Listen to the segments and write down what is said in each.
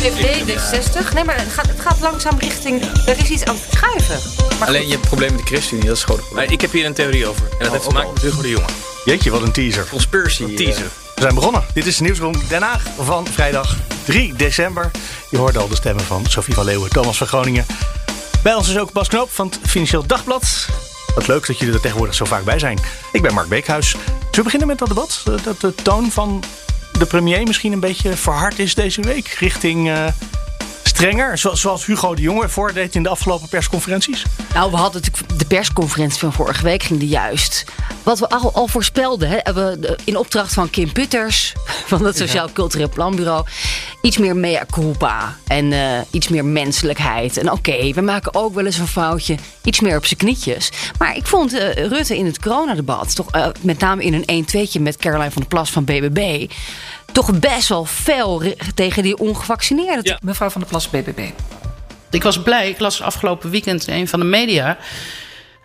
VVD, D60. Nee, maar het gaat, het gaat langzaam richting... Er is iets aan het schuiven. Maar Alleen je hebt problemen met de ChristenUnie, dat is gewoon het probleem. Maar ik heb hier een theorie over. En dat heeft te maken met Hugo de Jonge. Jeetje, wat een teaser. Conspiracy. eh, teaser. We zijn begonnen. Dit is de Nieuwsroom Den Haag van vrijdag 3 december. Je hoorde al de stemmen van Sophie van Leeuwen, Thomas van Groningen. Bij ons is ook Bas Knoop van het Financieel Dagblad. Wat leuk dat jullie er tegenwoordig zo vaak bij zijn. Ik ben Mark Beekhuis. Zullen we beginnen met dat debat? Eh, Dat de toon van de premier misschien een beetje verhard is deze week. Richting eh, strenger, zo- zoals Hugo de Jonge voordeed in de afgelopen persconferenties. Nou, we hadden natuurlijk de persconferentie van vorige week ging die juist. Wat we al, al voorspelden, hè, in opdracht van Kim Putters van het Sociaal Cultureel Planbureau iets meer mea culpa en eh, iets meer menselijkheid. En oké, we maken ook wel eens een foutje, iets meer op zijn knietjes. Maar ik vond eh, Rutte in het coronadebat, toch met name in een 1-2'tje met Caroline van der Plas van BBB, toch best wel fel tegen die ongevaccineerden. Ja. Mevrouw van der Plas, BBB. Ik was blij, ik las afgelopen weekend in een van de media...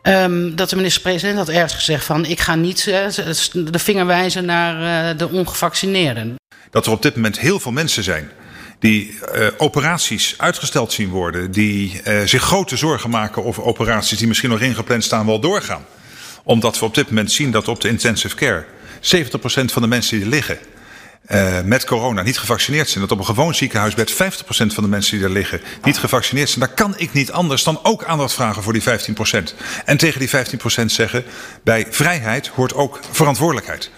ehm, dat de minister-president had ergens gezegd van... ik ga niet eh, de vinger wijzen naar eh, de ongevaccineerden. dat er op dit moment heel veel mensen zijn die eh, operaties uitgesteld zien worden, die eh, zich grote zorgen maken over operaties die misschien nog ingepland staan wel doorgaan. Omdat we op dit moment zien dat op de intensive care 70% van de mensen die er liggen eh, met corona niet gevaccineerd zijn. Dat op een gewoon ziekenhuisbed 50% van de mensen die er liggen niet gevaccineerd zijn. Dan kan ik niet anders dan ook aandacht vragen voor die 15%. En tegen die 15% zeggen, bij vrijheid hoort ook verantwoordelijkheid.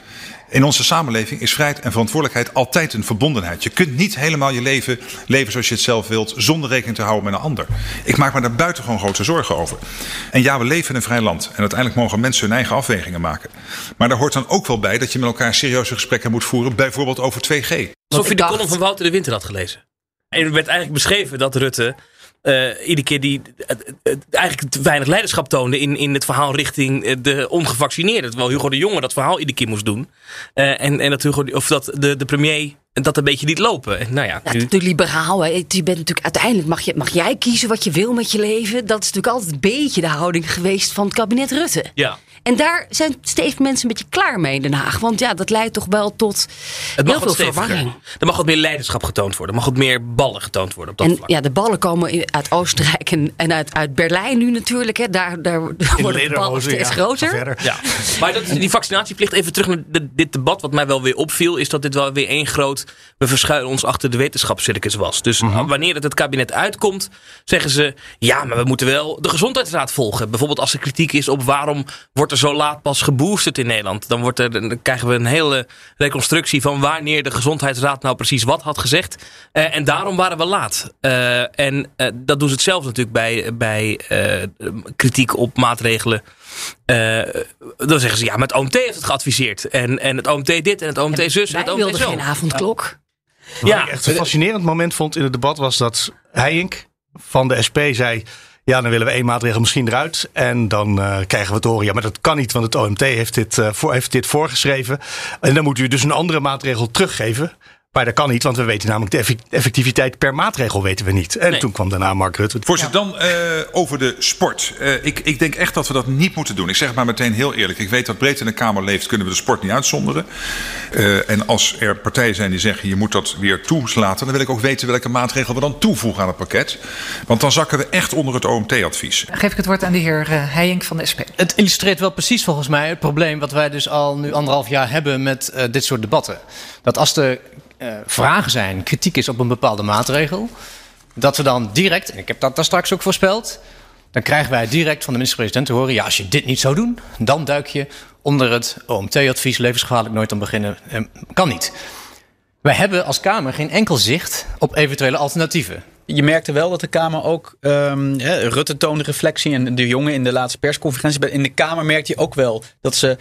In onze samenleving is vrijheid en verantwoordelijkheid altijd een verbondenheid. Je kunt niet helemaal je leven leven zoals je het zelf wilt, zonder rekening te houden met een ander. Ik maak me daar buitengewoon grote zorgen over. En ja, we leven in een vrij land. En uiteindelijk mogen mensen hun eigen afwegingen maken. Maar daar hoort dan ook wel bij dat je met elkaar serieuze gesprekken moet voeren, bijvoorbeeld over 2G. Alsof je de column van Wouter de Winter had gelezen. En er werd eigenlijk beschreven dat Rutte iedere keer die eh, eh, eigenlijk te weinig leiderschap toonde in, in het verhaal richting eh, de ongevaccineerden. Terwijl Hugo de Jonge dat verhaal iedere keer moest doen. Eh, en, en dat, Hugo, of dat de, de premier dat een beetje liet lopen. En nou ja, natuurlijk liberaal. Hè. Je bent natuurlijk, uiteindelijk mag, je, mag jij kiezen wat je wil met je leven. Dat is natuurlijk altijd een beetje de houding geweest van het kabinet Rutte. ja. En daar zijn steeds mensen een beetje klaar mee in Den Haag. Want ja, dat leidt toch wel tot Het mag heel veel verwarring. Er mag wat meer leiderschap getoond worden. Er mag wat meer ballen getoond worden op dat En vlak. ja, de ballen komen uit Oostenrijk en, en uit, uit Berlijn nu natuurlijk. Hè. Daar, daar worden de ballen steeds ja. groter. Verder. Ja, maar dat, die vaccinatieplicht, even terug naar de- dit debat. Wat mij wel weer opviel, is dat dit wel weer één groot. We verschuilen ons achter de wetenschapscircus was. Dus wanneer het het kabinet uitkomt, zeggen ze. Ja, maar we moeten wel de gezondheidsraad volgen. Bijvoorbeeld als er kritiek is op waarom wordt er zo laat pas geboosterd in Nederland. Dan, wordt er, dan krijgen we een hele reconstructie van wanneer de gezondheidsraad nou precies wat had gezegd. Eh, en daarom waren we laat. Eh, en eh, dat doen ze hetzelfde natuurlijk bij, bij eh, kritiek op maatregelen. Eh, dan zeggen ze ja, maar het OMT heeft het geadviseerd. En, en het OMT dit en het OMT zus en het OMT wilden zo. geen avondklok. Wat Ja. ik echt een fascinerend moment vond in het debat was dat Heijink van de SP zei... Ja, dan willen we één maatregel misschien eruit. En dan eh, krijgen we te horen, ja, maar dat kan niet, want het OMT heeft dit, eh, voor, heeft dit voorgeschreven. En dan moet u dus een andere maatregel teruggeven. Maar dat kan niet, want we weten namelijk de effect- effectiviteit per maatregel weten we niet. En Nee. toen kwam daarna Mark Rutte. Voorzitter, dan eh, over de sport. Eh, ik, ik denk echt dat we dat niet moeten doen. Ik zeg het maar meteen heel eerlijk. Ik weet dat breed in de Kamer leeft, kunnen we de sport niet uitzonderen. Eh, en als er partijen zijn die zeggen je moet dat weer toelaten, dan wil ik ook weten welke maatregel we dan toevoegen aan het pakket. Want dan zakken we echt onder het OMT-advies. Geef ik het woord aan de heer Heijink van de SP. Het illustreert wel precies volgens mij het probleem wat wij dus al nu anderhalf jaar hebben met dit soort debatten. Dat als er eh, vragen zijn, kritiek is op een bepaalde maatregel, dat we dan direct, en ik heb dat daar straks ook voorspeld, dan krijgen wij direct van de minister-president te horen, ja als je dit niet zou doen, dan duik je onder het OMT-advies, levensgevaarlijk nooit aan beginnen, eh, kan niet. Wij hebben als Kamer geen enkel zicht op eventuele alternatieven. Je merkte wel dat de Kamer ook. ehm, Rutte toonde reflectie en de jongen in de laatste persconferentie. In de Kamer merkte je ook wel dat ze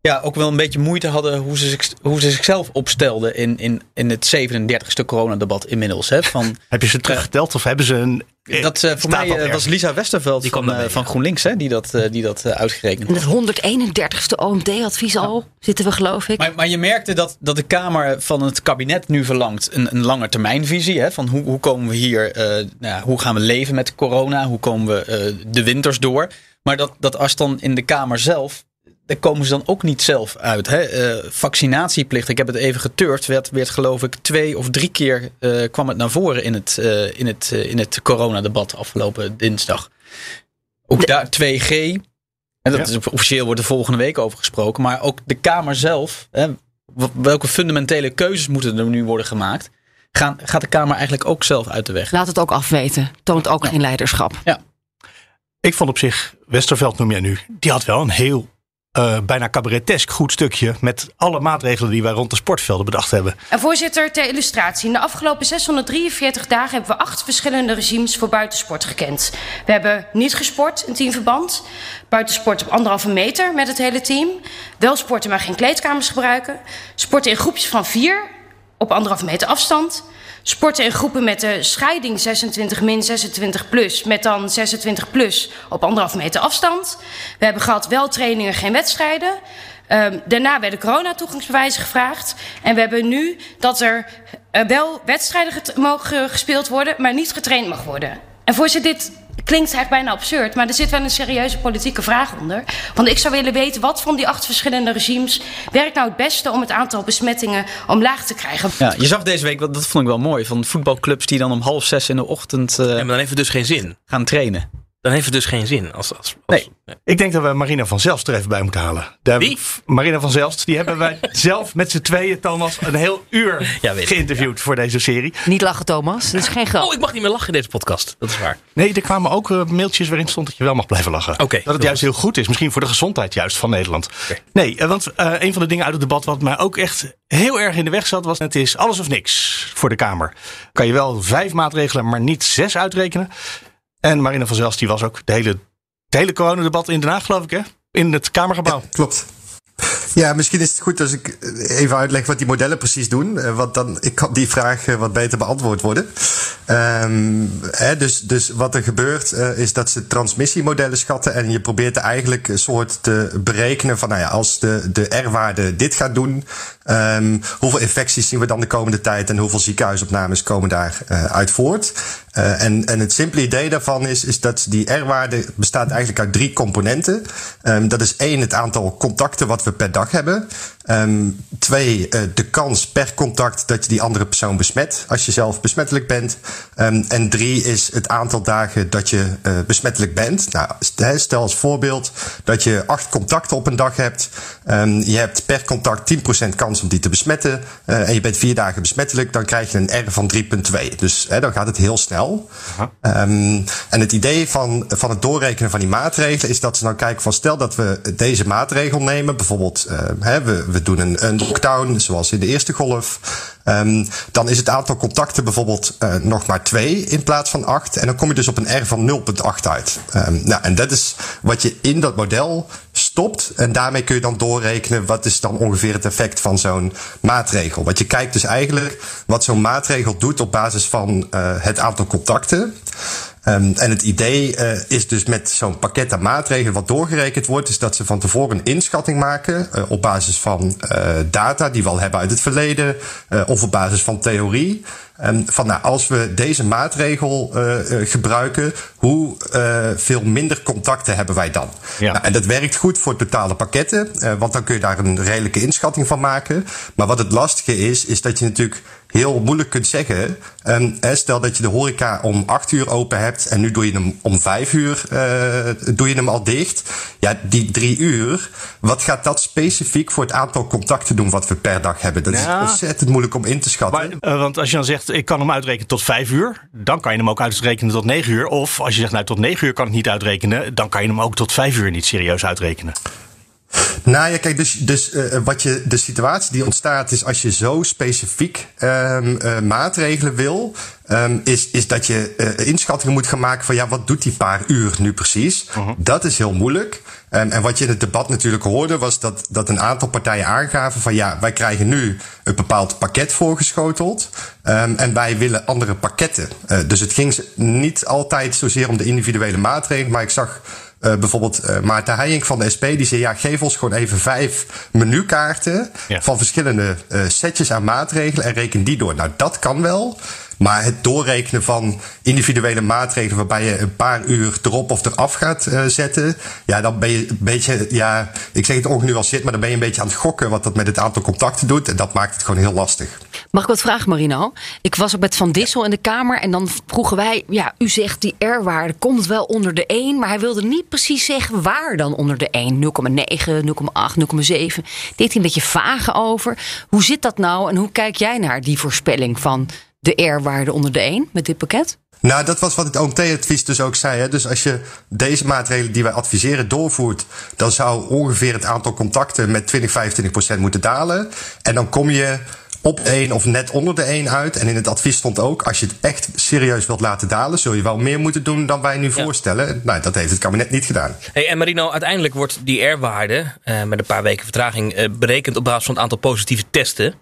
ja, ook wel een beetje moeite hadden hoe ze, zich, hoe ze zichzelf opstelden in, in, in het 37e coronadebat inmiddels. Hè, van, Heb je ze teruggeteld of hebben ze een... dat, eh, voor mij eh, was? Lisa Westerveld Die kwam van, eh, van. GroenLinks hè, die dat, eh, die dat eh, uitgerekend En had. het 131ste OMT-advies al zitten we, geloof ik. Maar, maar je merkte dat, dat de Kamer van het kabinet nu verlangt een, een lange termijnvisie. Hè, van hoe, hoe komen we hier, eh, nou, ja, hoe gaan we leven met corona? Hoe komen we eh, de winters door? Maar dat, dat als dan in de Kamer zelf, daar komen ze dan ook niet zelf uit. Hè? Eh, vaccinatieplicht, ik heb het even geturfd, werd, werd geloof ik twee of drie keer eh, kwam het naar voren in het, eh, in het, in het coronadebat afgelopen dinsdag. Ook daar 2G. En dat is, officieel wordt er volgende week over gesproken. Maar ook de Kamer zelf. Hè, welke fundamentele keuzes moeten er nu worden gemaakt? Gaan, gaat de Kamer eigenlijk ook zelf uit de weg? Laat het ook afweten. Toont ook geen leiderschap. Ik vond op zich, Westerveld noem jij nu, die had wel een heel eh, bijna cabaretesk goed stukje met alle maatregelen die wij rond de sportvelden bedacht hebben. En voorzitter, ter illustratie. In de afgelopen 643 dagen hebben we acht verschillende regimes voor buitensport gekend. We hebben niet gesport in teamverband. Buitensport op anderhalve meter met het hele team. Wel sporten, maar geen kleedkamers gebruiken. Sporten in groepjes van vier op anderhalve meter afstand. Sporten in groepen met de scheiding 26 min 26 plus. Met dan 26 plus op anderhalve meter afstand. We hebben gehad wel trainingen, geen wedstrijden. Um, daarna werden corona-toegangsbewijzen gevraagd. En we hebben nu dat er uh, wel wedstrijden mogen gespeeld worden, maar niet getraind mag worden. En voorzitter, dit klinkt eigenlijk bijna absurd, maar er zit wel een serieuze politieke vraag onder. Want ik zou willen weten wat van die acht verschillende regimes werkt nou het beste om het aantal besmettingen omlaag te krijgen. Ja, je zag deze week, dat vond ik wel mooi, van voetbalclubs die dan om half zes in de ochtend uh, Ja, maar dan heeft het dus geen zin. gaan trainen. Dan heeft het dus geen zin. Als, als, als Nee. Ik denk dat we Marina van Zelst er even bij moeten halen. Daar Wie? Marina van Zelst, die hebben wij zelf met z'n tweeën, Thomas, een heel uur Ja, geïnterviewd voor deze serie. Niet lachen, Thomas. Dat is geen grap. Oh, ik mag niet meer lachen in deze podcast. Dat is waar. Nee, er kwamen ook eh, mailtjes waarin stond dat je wel mag blijven lachen. Oké, dat het juist heel goed is. Misschien voor de gezondheid juist van Nederland. Nee, eh, want eh, een van de dingen uit het debat wat mij ook echt heel erg in de weg zat... was het is alles of niks voor de Kamer. Kan je wel vijf maatregelen, maar niet zes uitrekenen. En Marina van Zelst die was ook de hele, het hele coronadebat in Den Haag, geloof ik, hè? In het Kamergebouw. Klopt. Ja, misschien is het goed als ik even uitleg wat die modellen precies doen. eh, Want dan ik kan die vraag eh, wat beter beantwoord worden. Ehm, hè, dus, dus wat er gebeurt eh, is dat ze transmissiemodellen schatten. En je probeert eigenlijk een soort te berekenen van nou ja, als de, de R-waarde dit gaat doen. ehm, hoeveel infecties zien we dan de komende tijd en hoeveel ziekenhuisopnames komen daar eh, uit voort? Uh, en, en het simpele idee daarvan is, is dat die R-waarde bestaat eigenlijk uit drie componenten. Um, dat is één, het aantal contacten wat we per dag hebben. Um, twee, uh, de kans per contact dat je die andere persoon besmet als je zelf besmettelijk bent. Um, en drie is het aantal dagen dat je uh, besmettelijk bent. Nou, stel als voorbeeld dat je acht contacten op een dag hebt. Um, je hebt per contact 10% kans om die te besmetten. Uh, en je bent vier dagen besmettelijk, dan krijg je een R van 3,2. Dus hè, dan gaat het heel snel. En het idee van, van het doorrekenen van die maatregelen is dat ze dan kijken van stel dat we deze maatregel nemen. Bijvoorbeeld, uh, hè, we, we doen een, een lockdown zoals in de eerste golf. Um, dan is het aantal contacten bijvoorbeeld uh, nog maar 2 in plaats van 8. En dan kom je dus op een R van 0,8 uit. Um, nou, en dat is wat je in dat model stopt. En daarmee kun je dan doorrekenen wat is dan ongeveer het effect van zo'n maatregel. Want je kijkt dus eigenlijk wat zo'n maatregel doet op basis van uh, het aantal contacten. Um, en het idee uh, is dus met zo'n pakket aan maatregelen wat doorgerekend wordt, is dat ze van tevoren een inschatting maken uh, op basis van uh, data die we al hebben uit het verleden of op basis van theorie. Um, van nou, als we deze maatregel gebruiken, hoe veel minder contacten hebben wij dan? Ja. Nou, en dat werkt goed voor totale pakketten, want dan kun je daar een redelijke inschatting van maken. Maar wat het lastige is, is dat je natuurlijk heel moeilijk kunt zeggen. Um, stel dat je de horeca om 8 uur open hebt en nu doe je hem om 5 uur uh, doe je hem al dicht. Ja, die drie uur, wat gaat dat specifiek voor het aantal contacten doen wat we per dag hebben? Dat ja. is ontzettend moeilijk om in te schatten. Maar, uh, want als je dan zegt, ik kan hem uitrekenen tot 5 uur, dan kan je hem ook uitrekenen tot 9 uur. Of als je zegt, nou tot 9 uur kan ik niet uitrekenen, dan kan je hem ook tot 5 uur niet serieus uitrekenen. Nou ja, kijk, dus, dus uh, wat je, de situatie die ontstaat is als je zo specifiek um, uh, maatregelen wil, um, is, is dat je uh, inschattingen moet gaan maken van ja, wat doet die paar uur nu precies? -huh. Dat is heel moeilijk. Um, en wat je in het debat natuurlijk hoorde, was dat, dat een aantal partijen aangaven van ja, wij krijgen nu een bepaald pakket voorgeschoteld. En wij willen andere pakketten. Dus het ging niet altijd zozeer om de individuele maatregelen, maar ik zag uh, bijvoorbeeld uh, Maarten Heijink van de SP, die zei: ja, geef ons gewoon even vijf menukaarten ja. van verschillende uh, setjes aan maatregelen en reken die door. Nou, dat kan wel. Maar het doorrekenen van individuele maatregelen waarbij je een paar uur erop of eraf gaat uh, zetten. Ja, dan ben je een beetje, ja, ik zeg het ongenuanceerd, maar dan ben je een beetje aan het gokken wat dat met het aantal contacten doet. En dat maakt het gewoon heel lastig. Mag ik wat vragen, Marino? Ik was ook met Van Dissel in de Kamer en dan vroegen wij, ja, u zegt die R-waarde komt wel onder de 1, maar hij wilde niet precies zeggen waar dan onder de 1. 0,9, 0,8, 0,7. Deed hij een beetje vage over. Hoe zit dat nou en hoe kijk jij naar die voorspelling van de R-waarde onder de 1 met dit pakket? Nou, dat was wat het OMT-advies dus ook zei. Hè. Dus als je deze maatregelen die wij adviseren doorvoert, dan zou ongeveer het aantal contacten met 20, 25 procent moeten dalen. En dan kom je op 1 of net onder de 1 uit. En in het advies stond ook, als je het echt serieus wilt laten dalen, zul je wel meer moeten doen dan wij nu ja. voorstellen. Nou, dat heeft het kabinet niet gedaan. Hey, en Marino, uiteindelijk wordt die R-waarde uh, met een paar weken vertraging uh, berekend op basis van het aantal positieve testen.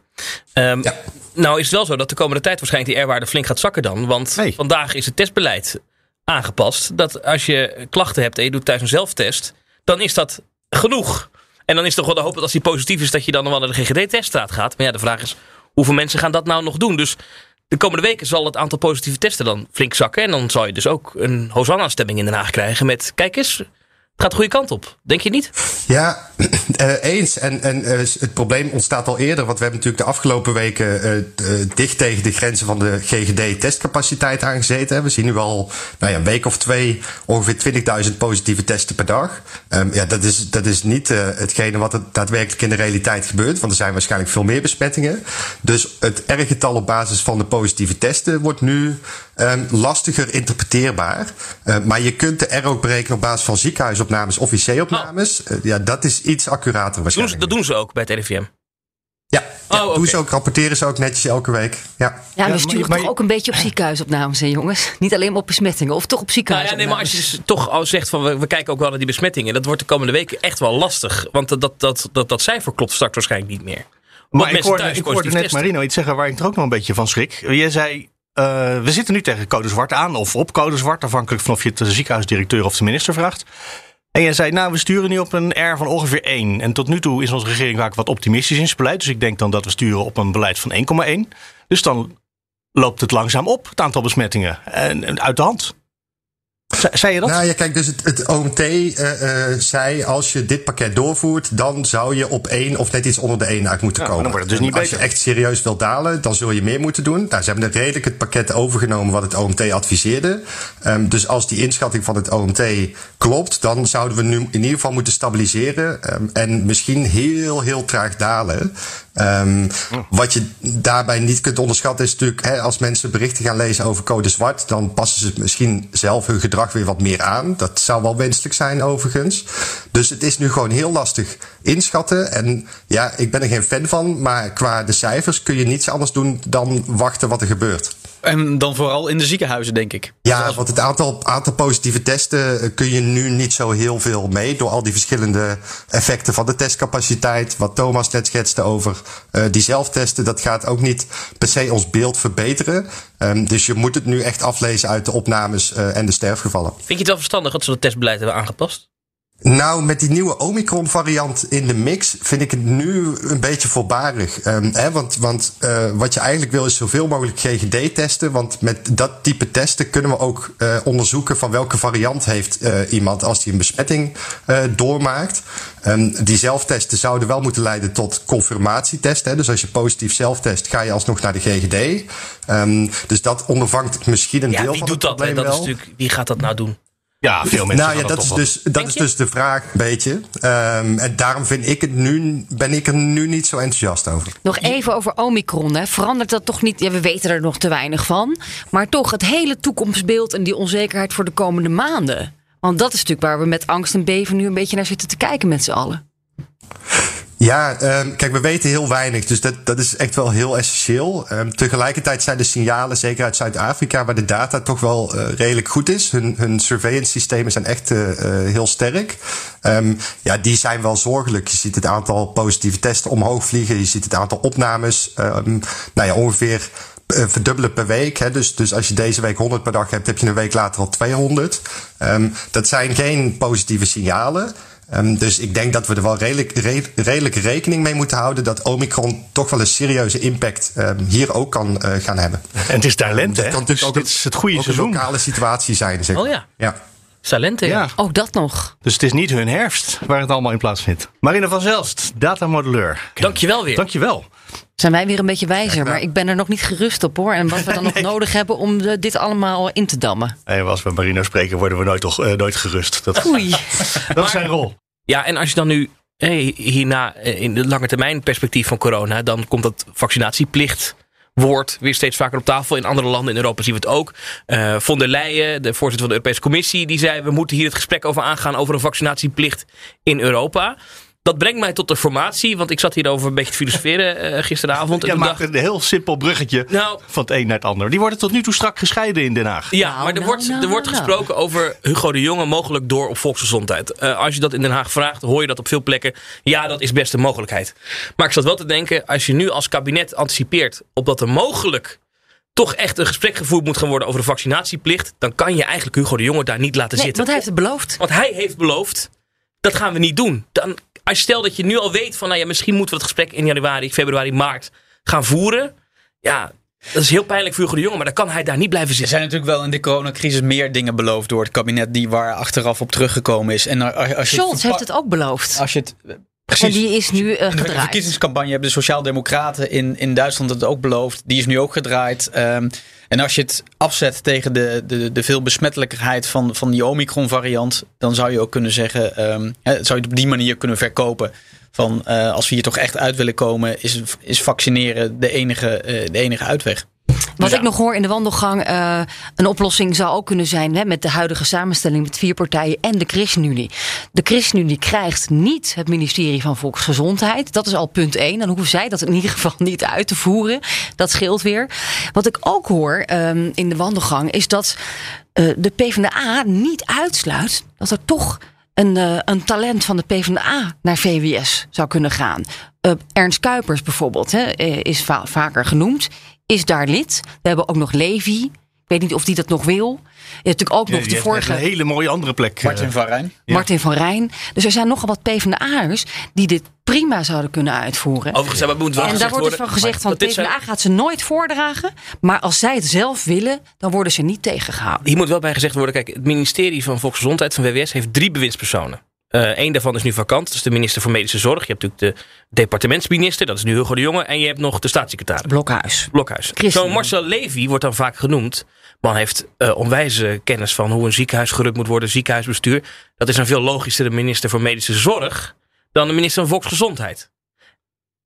Um, ja. Nou is het wel zo dat de komende tijd waarschijnlijk die R-waarde flink gaat zakken dan. Want nee. vandaag is het testbeleid aangepast. Dat als je klachten hebt en je doet thuis een zelftest, dan is dat genoeg. En dan is toch wel de hoop dat als die positief is, dat je dan nog wel naar de GGD-teststraat gaat. Maar ja, de vraag is, hoeveel mensen gaan dat nou nog doen? Dus de komende weken zal het aantal positieve testen dan flink zakken. En dan zal je dus ook een Hosanna-stemming in Den Haag krijgen met... Kijk eens, het gaat de goede kant op. Denk je niet? Ja, uh, eens. En, en uh, het probleem ontstaat al eerder. Want we hebben natuurlijk de afgelopen weken uh, dicht tegen de grenzen van de GGD-testcapaciteit aangezeten. We zien nu al nou ja, een week of twee ongeveer 20.000 positieve testen per dag. Um, ja, dat is, dat is niet hetgene wat er daadwerkelijk in de realiteit gebeurt. Want er zijn waarschijnlijk veel meer besmettingen. Dus het R-getal op basis van de positieve testen wordt nu um, lastiger interpreteerbaar. maar je kunt de R ook berekenen op basis van ziekenhuis opnames of IC-opnames. Oh. Ja, dat is iets accurater waarschijnlijk. Doen ze, dat doen ze ook bij het RIVM? Ja, ja oh, okay. doen ze ook, rapporteren ze ook netjes elke week. Ja, ja we sturen maar, toch ook een beetje op ziekenhuisopnames, hè, jongens? Niet alleen maar op besmettingen, of toch op ziekenhuisopnames? Nou ja, nee, maar als je dus toch al zegt van we, we, kijken ook wel naar die besmettingen, dat wordt de komende weken echt wel lastig. Want dat, dat, dat, dat, dat cijfer klopt straks waarschijnlijk niet meer. Maar ik hoorde, ik hoorde net testen. Marino iets zeggen waar ik er ook nog een beetje van schrik. Jij zei, uh, we zitten nu tegen code zwart aan, of op code zwart, afhankelijk van of je het de ziekenhuisdirecteur of de minister vraagt. En jij zei, nou, we sturen nu op een R van ongeveer 1. En tot nu toe is onze regering vaak wat optimistisch in zijn beleid. Dus ik denk dan dat we sturen op een beleid van 1,1. Dus dan loopt het langzaam op, het aantal besmettingen. En, uit de hand. Zei je dat? Nou ja, kijk, dus het, het OMT uh, uh, zei als je dit pakket doorvoert, dan zou je op 1 of net iets onder de 1 uit moeten ja, komen. Dan wordt het dus niet als beter. je echt serieus wilt dalen, dan zul je meer moeten doen. Nou, ze hebben redelijk het pakket overgenomen wat het OMT adviseerde. Um, dus als die inschatting van het OMT klopt, dan zouden we nu in ieder geval moeten stabiliseren um, en misschien heel, heel traag dalen. Um, wat je daarbij niet kunt onderschatten is natuurlijk, hè, als mensen berichten gaan lezen over code zwart, dan passen ze misschien zelf hun gedrag weer wat meer aan. Dat zou wel wenselijk zijn overigens. Dus het is nu gewoon heel lastig inschatten. En ja, ik ben er geen fan van, maar qua de cijfers kun je niets anders doen dan wachten wat er gebeurt. En dan vooral in de ziekenhuizen, denk ik. Ja, want het aantal, aantal positieve testen kun je nu niet zo heel veel mee. Door al die verschillende effecten van de testcapaciteit. Wat Thomas net schetste over uh, die zelftesten. Dat gaat ook niet per se ons beeld verbeteren. Um, dus je moet het nu echt aflezen uit de opnames uh, en de sterfgevallen. Vind je het wel verstandig dat ze het testbeleid hebben aangepast? Nou, met die nieuwe Omicron-variant in de mix vind ik het nu een beetje voorbarig. Um, hè, want want uh, wat je eigenlijk wil is zoveel mogelijk GGD testen. Want met dat type testen kunnen we ook uh, onderzoeken van welke variant heeft uh, iemand als hij een besmetting doormaakt. Um, die zelftesten zouden wel moeten leiden tot confirmatietesten. Hè. Dus als je positief zelftest, ga je alsnog naar de GGD. Um, dus dat ondervangt misschien een ja, deel wie van doet het dat? Probleem Dat is wel. natuurlijk, wie gaat dat nou doen? Ja, veel mensen Nou ja, dat is, dus, dat is dus de vraag, een beetje. Um, en daarom vind ik het nu, ben ik er nu niet zo enthousiast over. Nog even over Omicron. Hè. Verandert dat toch niet? Ja, we weten er nog te weinig van. Maar toch het hele toekomstbeeld en die onzekerheid voor de komende maanden. Want dat is natuurlijk waar we met angst en beven nu een beetje naar zitten te kijken met z'n allen. Ja, um, kijk, we weten heel weinig. Dus dat, dat is echt wel heel essentieel. Um, tegelijkertijd zijn de signalen, zeker uit Zuid-Afrika, waar de data toch wel uh, redelijk goed is. Hun, hun surveillance systemen zijn echt uh, heel sterk. Um, ja, die zijn wel zorgelijk. Je ziet het aantal positieve testen omhoog vliegen. Je ziet het aantal opnames. nou ja, ongeveer verdubbelen per week. Hè. Dus, dus als je deze week 100 per dag hebt, heb je een week later al 200. dat zijn geen positieve signalen. Um, dus ik denk dat we er wel redelijk, redelijk, rekening mee moeten houden dat Omicron toch wel een serieuze impact um, hier ook kan uh, gaan hebben. En het is daar lente, hè? kan dus ook, dit is het goede ook seizoen. een lokale situatie zijn, zeg Oh ja. ja. Salente, ja. Ook dat nog. Dus het is niet hun herfst waar het allemaal in plaatsvindt. Marina van Zelst, datamodelleur. Dankjewel weer. Dankjewel. Zijn wij weer een beetje wijzer, maar ik ben er nog niet gerust op hoor. En wat we dan nog nodig hebben om de, dit allemaal in te dammen. En als we Marino spreken, worden we nooit, toch, uh, nooit gerust. Dat, Oei. dat is zijn rol. Ja, en als je dan nu hey, hierna eh, in de lange termijn perspectief van corona, dan komt dat vaccinatieplicht woord weer steeds vaker op tafel. In andere landen in Europa zien we het ook. Uh, von der Leyen, de voorzitter van de Europese Commissie, die zei: we moeten hier het gesprek over aangaan over een vaccinatieplicht in Europa. Dat brengt mij tot de formatie, want ik zat hierover een beetje te filosoferen uh, gisteravond. Je maakt dacht, een heel simpel bruggetje nou, van het een naar het ander. Die worden tot nu toe strak gescheiden in Den Haag. Ja, nou, maar er nou, wordt, nou, er wordt gesproken over Hugo de Jonge mogelijk door op volksgezondheid. Uh, als je dat in Den Haag vraagt, hoor je dat op veel plekken. Ja, dat is best een mogelijkheid. Maar ik zat wel te denken, als je nu als kabinet anticipeert op dat er mogelijk toch echt een gesprek gevoerd moet gaan worden over de vaccinatieplicht, dan kan je eigenlijk Hugo de Jonge daar niet laten Nee, zitten. want hij heeft het beloofd. Want hij heeft beloofd, dat gaan we niet doen. Dan, als je stel dat je nu al weet van, nou ja, misschien moeten we het gesprek in januari, februari, maart gaan voeren. Ja, dat is heel pijnlijk voor Hugo de Jonge, maar dan kan hij daar niet blijven Er zitten. zijn natuurlijk wel in de coronacrisis meer dingen beloofd door het kabinet die waar achteraf op teruggekomen is. En als, als je Scholz heeft het ook beloofd. Als je het En precies. die is nu eh, In de gedraaid. verkiezingscampagne hebben de Sociaaldemocraten in, in Duitsland het ook beloofd. Die is nu ook gedraaid. Ehm, en als je het afzet tegen de, de, de veel besmettelijkheid van, van die Omicron-variant, dan zou je ook kunnen zeggen, ehm, hè, zou je het op die manier kunnen verkopen. Van eh, als we hier toch echt uit willen komen, is, is vaccineren de enige, eh, de enige uitweg. Wat ik nog hoor in de wandelgang, eh, een oplossing zou ook kunnen zijn hè, met de huidige samenstelling met vier partijen en de ChristenUnie. De ChristenUnie krijgt niet het ministerie van Volksgezondheid. Dat is al punt één. Dan hoeven zij dat in ieder geval niet uit te voeren. Dat scheelt weer. Wat ik ook hoor ehm, in de wandelgang is dat eh, de PvdA niet uitsluit dat er toch een, eh, een talent van de PvdA naar VWS zou kunnen gaan. Ernst Kuipers bijvoorbeeld hè, is va- vaker genoemd. Is daar lid. We hebben ook nog Levi. Ik weet niet of die dat nog wil. Je hebt natuurlijk ook nog de vorige een hele mooie andere plek. Martin eh, van Rijn. Ja. Martin van Rijn. Dus er zijn nogal wat PvdA'ers die dit prima zouden kunnen uitvoeren. Overigens, dat moet wel en daar wordt dus worden. van gezegd van dit zijn- PvdA gaat ze nooit voordragen. Maar als zij het zelf willen, dan worden ze niet tegengehouden. Hier moet wel bij gezegd worden, kijk, het ministerie van Volksgezondheid van WWS heeft drie bewindspersonen. Eén daarvan is nu vakant, dat is de minister van Medische Zorg. Je hebt natuurlijk de departementsminister, dat is nu Hugo de Jonge. En je hebt nog de staatssecretaris, Blokhuis. Blokhuis. Zo'n Marcel Levy wordt dan vaak genoemd. Man heeft eh, onwijze kennis van hoe een ziekenhuis gerund moet worden, ziekenhuisbestuur. Dat is een veel logischere minister voor Medische Zorg dan de minister van Volksgezondheid.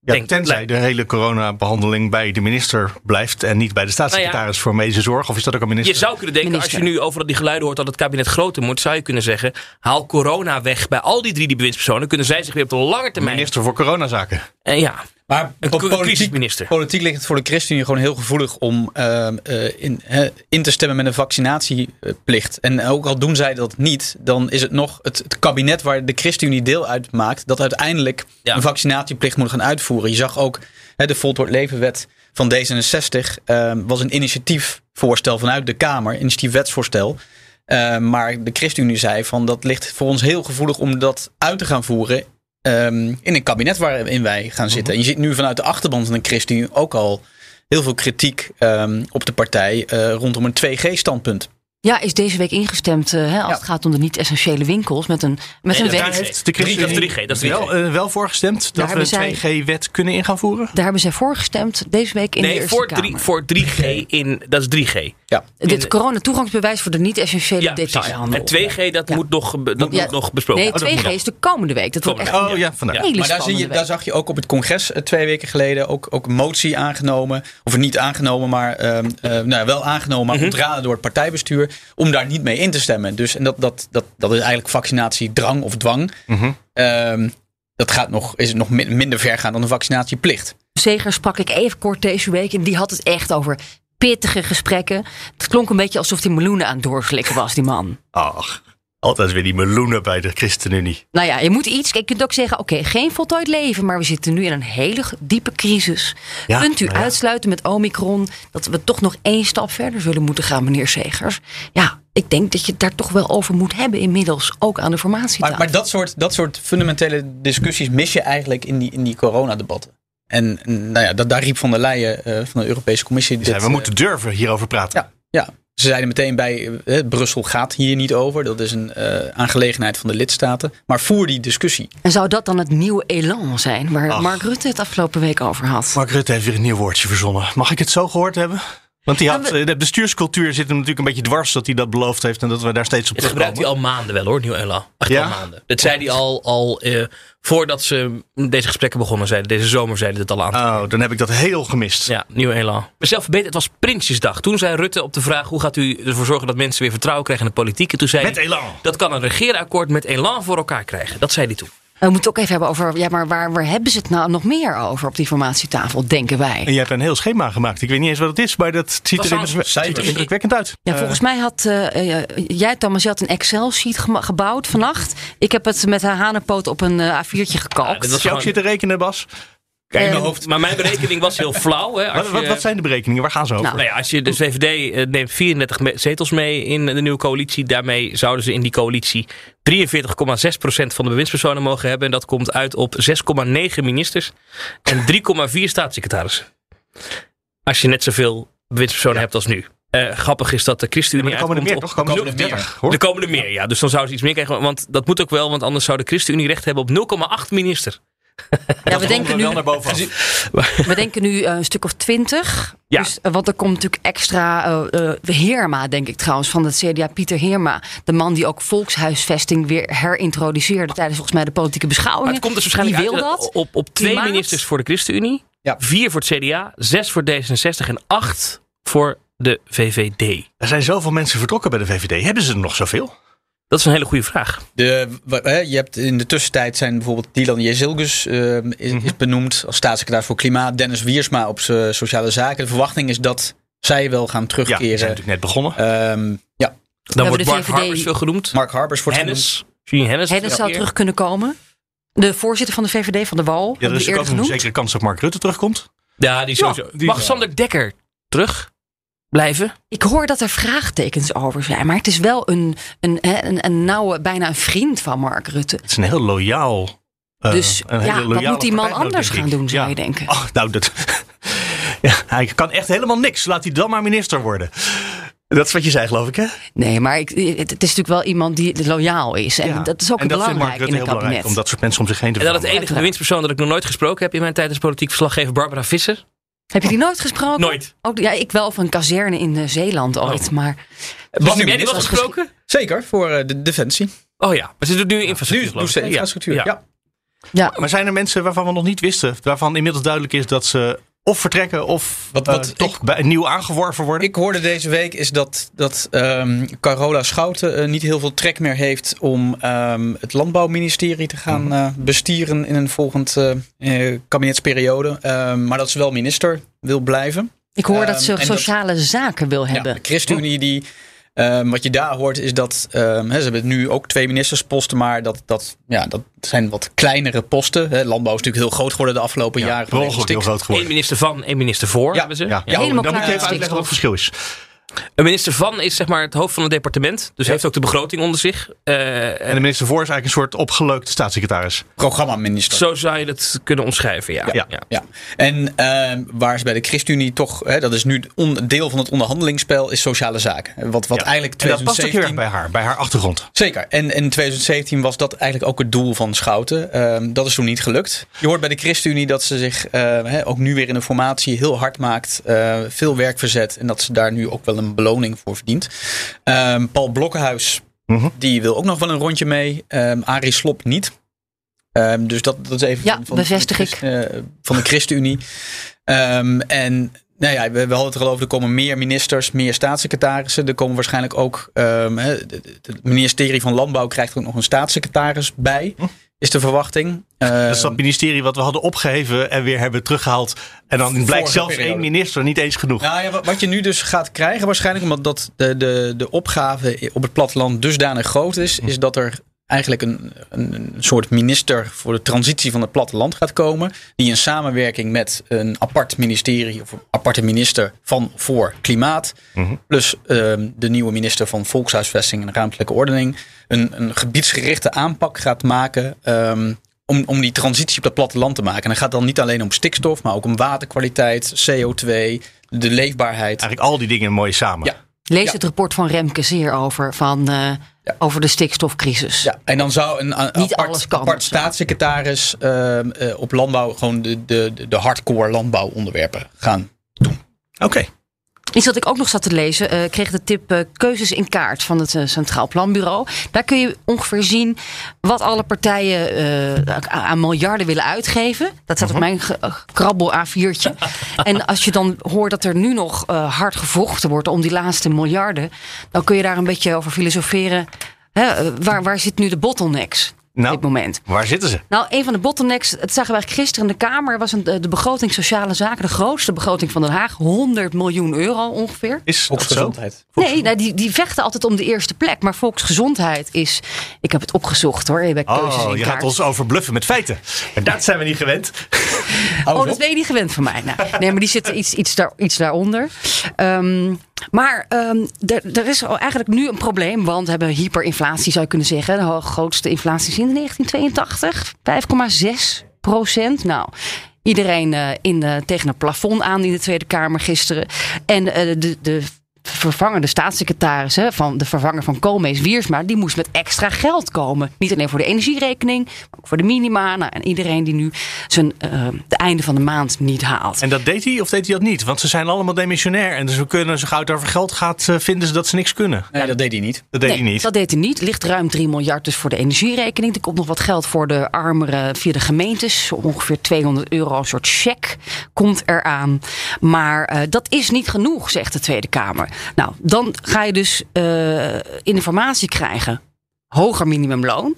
Ja, Denk- tenzij de hele coronabehandeling bij de minister blijft en niet bij de staatssecretaris voor medische zorg. Of is dat ook een minister? Je zou kunnen denken, Minister. als je nu overal die geluiden hoort dat het kabinet groter moet, zou je kunnen zeggen: haal corona weg bij al die drie die bewindspersonen. Kunnen zij zich weer op de lange termijn. Minister voor coronazaken. En ja, Maar op politiek, politiek ligt het voor de ChristenUnie gewoon heel gevoelig om ehm, eh, in, in te stemmen met een vaccinatieplicht. En ook al doen zij dat niet, dan is het nog het, het kabinet waar de ChristenUnie deel uitmaakt, dat uiteindelijk Ja. een vaccinatieplicht moet gaan uitvoeren. Je zag ook hè, de Voltooid Levenwet van D66 ehm, was een initiatiefvoorstel vanuit de Kamer, initiatief wetsvoorstel. Ehm, maar de ChristenUnie zei van dat ligt voor ons heel gevoelig om dat uit te gaan voeren ehm, in een kabinet waarin wij gaan zitten. En je ziet nu vanuit de achterban van de ChristenUnie ook al heel veel kritiek ehm, op de partij eh, rondom een 2G-standpunt. Ja, is deze week ingestemd eh, hè, als Ja. het gaat om de niet-essentiële winkels met een, met Nee, een wet. daar heeft de is ChristenUnie 3G, dat is 3G. wel, eh, wel voorgestemd dat we een 2G-wet kunnen ingaan voeren? Daar hebben zij voor gestemd deze week in de nee, Eerste voor, Kamer. drie, voor 3G in. Dat is 3G. Ja. Dit corona-toegangsbewijs voor de niet-essentiële Ja, detailhandel. En 2G, dat Ja. moet nog, dat Ja. moet nog besproken Nee, worden. 2G is de komende week. Dat wordt echt Oh ja, vandaag. Maar daar, zie je, daar zag je ook op het congres eh, twee weken geleden ook, ook een motie aangenomen. Of niet aangenomen, maar ehm, eh, nou, ja, wel aangenomen, maar ontraden door het partijbestuur. Om daar niet mee in te stemmen. Dus en dat, dat, dat, dat is eigenlijk vaccinatiedrang of dwang. Mhm. Ehm, dat gaat nog, is het nog min- minder ver gaan dan een vaccinatieplicht. Zeger sprak ik even kort deze week en die had het echt over pittige gesprekken. Het klonk een beetje alsof hij meloenen aan het doorslikken was, die man. Ach, altijd weer die meloenen bij de ChristenUnie. Nou ja, je moet iets. Je kunt ook zeggen: oké, geen voltooid leven, maar we zitten nu in een hele diepe crisis. Ja, kunt u nou ja. uitsluiten met Omicron dat we toch nog één stap verder zullen moeten gaan, meneer Segers? Ja, ik denk dat je het daar toch wel over moet hebben inmiddels, ook aan de formatietafel. Maar, maar dat, soort, dat soort fundamentele discussies mis je eigenlijk in die, in die coronadebatten. En nou ja, dat, daar riep Van der Leyen eh, van de Europese Commissie. Dit, zei, we eh, moeten durven hierover praten. Ja, ja. Ze zeiden meteen bij, eh, Brussel gaat hier niet over. Dat is een eh, aangelegenheid van de lidstaten. Maar voer die discussie. En zou dat dan het nieuwe elan zijn waar Ach. Mark Rutte het afgelopen week over had? Mark Rutte heeft weer een nieuw woordje verzonnen. Mag ik het zo gehoord hebben? Want die had, we- eh, de bestuurscultuur zit hem natuurlijk een beetje dwars dat hij dat beloofd heeft en dat we daar steeds op Het gebruikt hij terugkomen. al maanden wel hoor, Nieuw Ella. Echt Ja? al maanden. Dat zei hij al, al eh, voordat ze deze gesprekken begonnen zeiden. Deze zomer zeiden het al aan. Oh, dan heb ik dat heel gemist. Ja, Nieuw Elan. Mezelf verbeterd, het was Prinsjesdag. Toen zei Rutte op de vraag, hoe gaat u ervoor zorgen dat mensen weer vertrouwen krijgen in de politiek? En toen zei Met hij, elan. dat kan een regeerakkoord met Elan voor elkaar krijgen. Dat zei hij toen. We moeten het ook even hebben over, ja, maar waar, waar hebben ze het nou nog meer over op die formatietafel, denken wij? En je hebt een heel schema gemaakt. Ik weet niet eens wat het is, maar dat ziet er, Was indruk- aan- ziet cijfers. indrukwekkend uit. Ja, volgens mij had eh, eh, jij, Thomas, je had een Excel-sheet gebouwd vannacht. Ik heb het met haar hanenpoot op een eh, A4'tje gekalkt. dit Als je ook zit te rekenen, Bas. Kijk, in Eh, mijn hoofd. Maar mijn berekening was heel flauw. Hè, als Wat, wat, je- wat zijn de berekeningen? Waar gaan ze over? Nou, Nou ja, als je de VVD eh, neemt 34 me- zetels mee in de nieuwe coalitie. Daarmee zouden ze in die coalitie 43,6% van de bewindspersonen mogen hebben. En dat komt uit op 6,9 ministers en 3,4 staatssecretarissen. Als je net zoveel bewindspersonen hebt als nu. Eh, grappig is dat de ChristenUnie er komen er meer, toch? op- Komen er 30, hoor. Er komen er meer, ja. Dus dan zouden ze iets meer krijgen. Want dat moet ook wel, want anders zou de ChristenUnie recht hebben op 0,8 minister. Ja, we, denken nu, naar we denken nu eh, een stuk of twintig. Ja. Dus, eh, want er komt natuurlijk extra. eh, eh, Heerma, denk ik trouwens, van het CDA, Pieter Heerma. De man die ook volkshuisvesting weer herintroduceerde tijdens volgens mij de politieke Maar beschouwingen. het komt dus waarschijnlijk wil uit, eh, dat? op, op twee Klimaat? ministers voor de ChristenUnie. Ja. Vier voor het CDA, zes voor D66 en acht voor de VVD. Er zijn zoveel mensen vertrokken bij de VVD. Hebben ze er nog zoveel? Dat is een hele goede vraag. De, je hebt in de tussentijd zijn bijvoorbeeld Dylan Jezilgus eh, is, is benoemd als staatssecretaris voor Klimaat. Dennis Wiersma op sociale zaken. De verwachting is dat zij wel gaan Ja, die zijn terugkeren. natuurlijk net begonnen. Ehm, ja, Dan wordt Mark VVD Harbers veel genoemd. Mark Harbers wordt Hennis. Hennis. Hennis zou Ja. terug kunnen komen. De voorzitter van de VVD van de Wal. Ja, er is ook een zekere kans dat Mark Rutte terugkomt. Ja, die sowieso. die- Mag Sander Dekker terug blijven? Ik hoor dat er vraagtekens over zijn. Maar het is wel een, een, hè, een, een nauwe, bijna een vriend van Mark Rutte. Het is een heel loyaal. eh, Dus ja, wat moet die man anders gaan ik. doen, zou Ja. je denken? Ach, nou, dat. ja, hij kan echt helemaal niks. Laat hij dan maar minister worden. Dat is wat je zei, geloof ik, hè? Nee, maar ik, het, het is natuurlijk wel iemand die loyaal is. En Ja. dat is ook en dat belangrijk Rutte in belangrijk. kabinet. Om dat soort mensen om zich heen te En dan het enige bewindspersoon dat ik nog nooit gesproken heb in mijn tijd als politiek verslaggever, Barbara Visser. Heb je die nooit gesproken? Nooit. Ook, ja, ik wel van een kazerne in eh, Zeeland ooit. Maar Bas, nu heb jij die wel gesproken? zeker voor eh, de defensie. Oh ja, maar ze doet nu infrastructuur. Nu ze infrastructuur. Ja. Ja. ja, Maar zijn er mensen waarvan we nog niet wisten, waarvan inmiddels duidelijk is dat ze of vertrekken of Wat- eh, toch bij, nieuw aangeworven worden? Ik hoorde deze week is dat, dat ehm, Carola Schouten eh, niet heel veel trek meer heeft om ehm, het landbouwministerie te gaan Mhm. eh, bestieren in een volgend kabinetsperiode. Ehm, maar dat ze wel minister wil blijven. ik hoor dat ze dat- sociale zaken wil hebben. Ja, de ChristenUnie die. Ehm, wat je daar hoort is dat ehm, hè, ze hebben nu ook twee ministersposten, maar dat, dat, ja, dat zijn wat kleinere posten. Hè. Landbouw is natuurlijk heel groot geworden de afgelopen jaren. per ongeluk heel groot Eén geworden. minister van, één minister voor Ja, hebben ze. Ja, Ja, helemaal dan moet je even uitleggen wat het verschil is. Een minister van is zeg maar het hoofd van het departement. Dus heeft ook de begroting onder zich. Eh, En de minister voor is eigenlijk een soort opgeleukte staatssecretaris. Programmaminister. zo zou je het kunnen omschrijven, ja. Ja. Ja, en ehm, waar ze bij de ChristenUnie toch, hè, dat is nu on- deel van het onderhandelingsspel, is sociale zaken. Wat, wat Ja. eigenlijk En dat past ook heel erg 2017. bij haar, bij haar achtergrond. Zeker. En in 2017 was dat eigenlijk ook het doel van Schouten. Ehm, dat is toen niet gelukt. Je hoort bij de ChristenUnie dat ze zich eh, hè, ook nu weer in de formatie heel hard maakt. eh, veel werk verzet. En dat ze daar nu ook wel een beloning voor verdient. Ehm, Paul Blokkenhuis, Mhm. die wil ook nog wel een rondje mee. Ehm Arie Slop niet. Ehm, dus dat, dat is even Ja, van, van, bevestig van de, Christ- eh, van de ChristenUnie. Ehm, en Nou ja, we, we hadden het er al over. Er komen meer ministers, meer staatssecretarissen. Er komen waarschijnlijk ook. ehm, hè, het- ministerie van Landbouw krijgt er ook nog een staatssecretaris bij. Is de verwachting. Dat is Ehm, dat ministerie wat we hadden opgeheven en weer hebben teruggehaald. En dan blijkt zelfs periode. één minister niet eens genoeg. Nou ja, wat- wat je nu dus gaat krijgen waarschijnlijk, omdat dat de, de, de opgave op het platteland dusdanig groot is, is dat er eigenlijk een, een, een soort minister voor de transitie van het platteland gaat komen. Die in samenwerking met een apart ministerie of een aparte minister van voor klimaat. Plus ehm, de nieuwe minister van Volkshuisvesting en Ruimtelijke Ordening. Een, een gebiedsgerichte aanpak gaat maken. ehm, om, om die transitie op het platteland te maken. En dat gaat dan niet alleen om stikstof, maar ook om waterkwaliteit, CO2, de leefbaarheid. Eigenlijk al die dingen mooi samen. Ja. Lees Ja. het rapport van Remke zeer over, van, over de stikstofcrisis. Ja, en dan zou een, een Niet apart, alles kan. apart staatssecretaris ehm, eh, op landbouw gewoon de, de, de- de hardcore landbouwonderwerpen gaan doen. Oké. Iets wat ik ook nog zat te lezen, eh, kreeg de tip eh, keuzes in kaart van het eh, Centraal Planbureau. Daar kun je ongeveer zien wat alle partijen aan miljarden willen uitgeven. Dat staat op mijn ge- eh, krabbel A4'tje. en als je dan hoort dat er nu nog hard gevochten wordt om die laatste miljarden, dan kun je daar een beetje over filosoferen. Hè, waar, waar zit nu de bottlenecks op Nou, dit moment? waar zitten ze? Nou, een van de bottlenecks, het zagen we eigenlijk gisteren in de Kamer, was een, de begroting sociale zaken, de grootste begroting van Den Haag, 100 miljoen euro ongeveer. Is? Volksgezondheid. Nee, nou, die, die vechten altijd om de eerste plek. Maar volksgezondheid is. Ik heb het opgezocht hoor. Je, bij keuzes Oh, in je kaart. gaat ons overbluffen met feiten. En dat zijn we niet gewend. Oh, dat ben je niet gewend van mij. Nou, nee, maar die zitten iets, iets, daar, iets daaronder. Ehm, maar ehm, er, is eigenlijk nu een probleem. Want we hebben hyperinflatie, zou je kunnen zeggen. De grootste inflatie sinds 1982. 5,6 procent. Nou, iedereen eh, in, tegen het plafond aan in de Tweede Kamer gisteren. En eh, de, de vervangende staatssecretaris hè, van de vervanger van Koolmees Wiersma, die moest met extra geld komen. Niet alleen voor de energierekening, maar ook voor de minima. Nou, en iedereen die nu zijn eh, de einde van de maand niet haalt. En dat deed hij of deed hij dat niet? Want ze zijn allemaal demissionair. En dus we kunnen zo gauw het over geld gaat, eh, vinden ze dat ze niks kunnen. Nee, dat deed hij niet. Dat deed Nee, hij niet. Dat deed hij niet. Ligt ruim 3 miljard dus voor de energierekening. Er komt nog wat geld voor de armeren via de gemeentes. Ongeveer 200 euro, een soort cheque komt eraan. Maar eh, dat is niet genoeg, zegt de Tweede Kamer. Nou, dan ga je dus eh, informatie krijgen. Hoger minimumloon.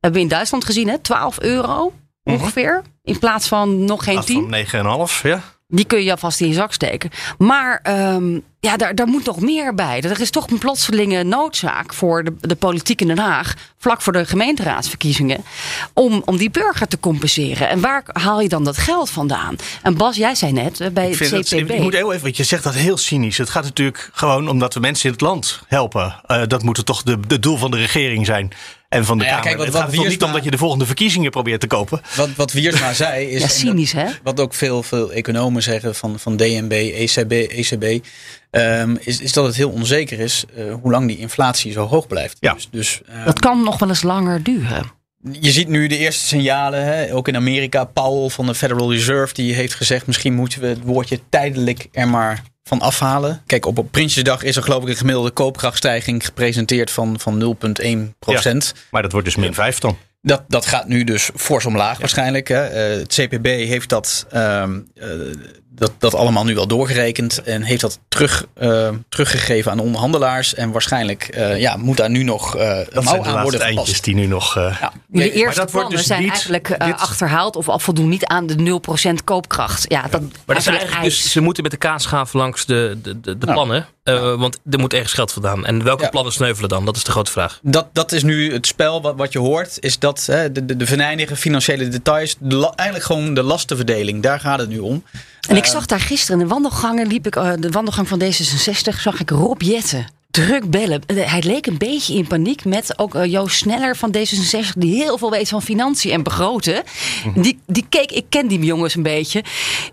Hebben we in Duitsland gezien, hè? 12 euro ongeveer. In plaats van nog geen Af 10. van 9,5, ja. Die kun je alvast in je zak steken. Maar ehm, ja, daar, daar moet nog meer bij. Er is toch een plotselinge noodzaak voor de, de politiek in Den Haag. vlak voor de gemeenteraadsverkiezingen. Om, om die burger te compenseren. En waar haal je dan dat geld vandaan? En Bas, jij zei net eh, bij Ik, het CPB. dat, ik moet heel even, want je zegt dat heel cynisch. Het gaat natuurlijk gewoon omdat we mensen in het land helpen. Eh, dat moet toch de, de doel van de regering zijn. En van de Nou ja, Kamer. kijk, wat- het wat gaat er toch niet Wiersma- om dat je de volgende verkiezingen probeert te kopen. Wat, wat Wiersma zei is. Ja, cynisch, hè? Wat ook veel, veel economen zeggen van, van DNB, ECB, ECB. ehm, is, is dat het heel onzeker is eh, hoe lang die inflatie zo hoog blijft. Ja. Dus, dus ehm, Dat kan nog wel eens langer duren. je ziet nu de eerste signalen, hè, ook in Amerika. Powell van de Federal Reserve die heeft gezegd: misschien moeten we het woordje tijdelijk er maar van afhalen. Kijk, op, op Prinsjesdag is er geloof ik een gemiddelde koopkrachtstijging gepresenteerd van, van 0,1 procent. Maar dat wordt dus min 5 dan. Dat, dat gaat nu dus fors omlaag waarschijnlijk. Hè. Eh, het CPB heeft dat, ehm, eh, dat, dat allemaal nu wel doorgerekend. En heeft dat terug, eh, teruggegeven aan de onderhandelaars. En waarschijnlijk eh, ja, moet daar nu nog eh Dat mouw aan worden eindjes die nu nog... eh, Ja. De eerste dat wordt plannen dus zijn niet- eigenlijk dit- achterhaald of voldoen niet aan de 0% koopkracht. Ja, dat, Maar dat is eigenlijk eis. dus, ze moeten met de kaasschaaf langs de, de, de, de plannen. eh, Want er moet ergens geld vandaan. En welke Ja. plannen sneuvelen dan? Dat is de grote vraag. Dat, dat is nu het spel wat, wat je hoort. Is dat hè, de, de, de venijnige financiële details. De, eigenlijk gewoon de lastenverdeling. Daar gaat het nu om. En ik zag daar gisteren in de wandelgangen, liep ik, eh, de wandelgang van D66, zag ik Rob Jetten. Druk bellen. Eh, Hij leek een beetje in paniek met ook eh, Joost Sneller van D66, die heel veel weet van financiën en begroten. Die, die keek, ik ken die jongens een beetje,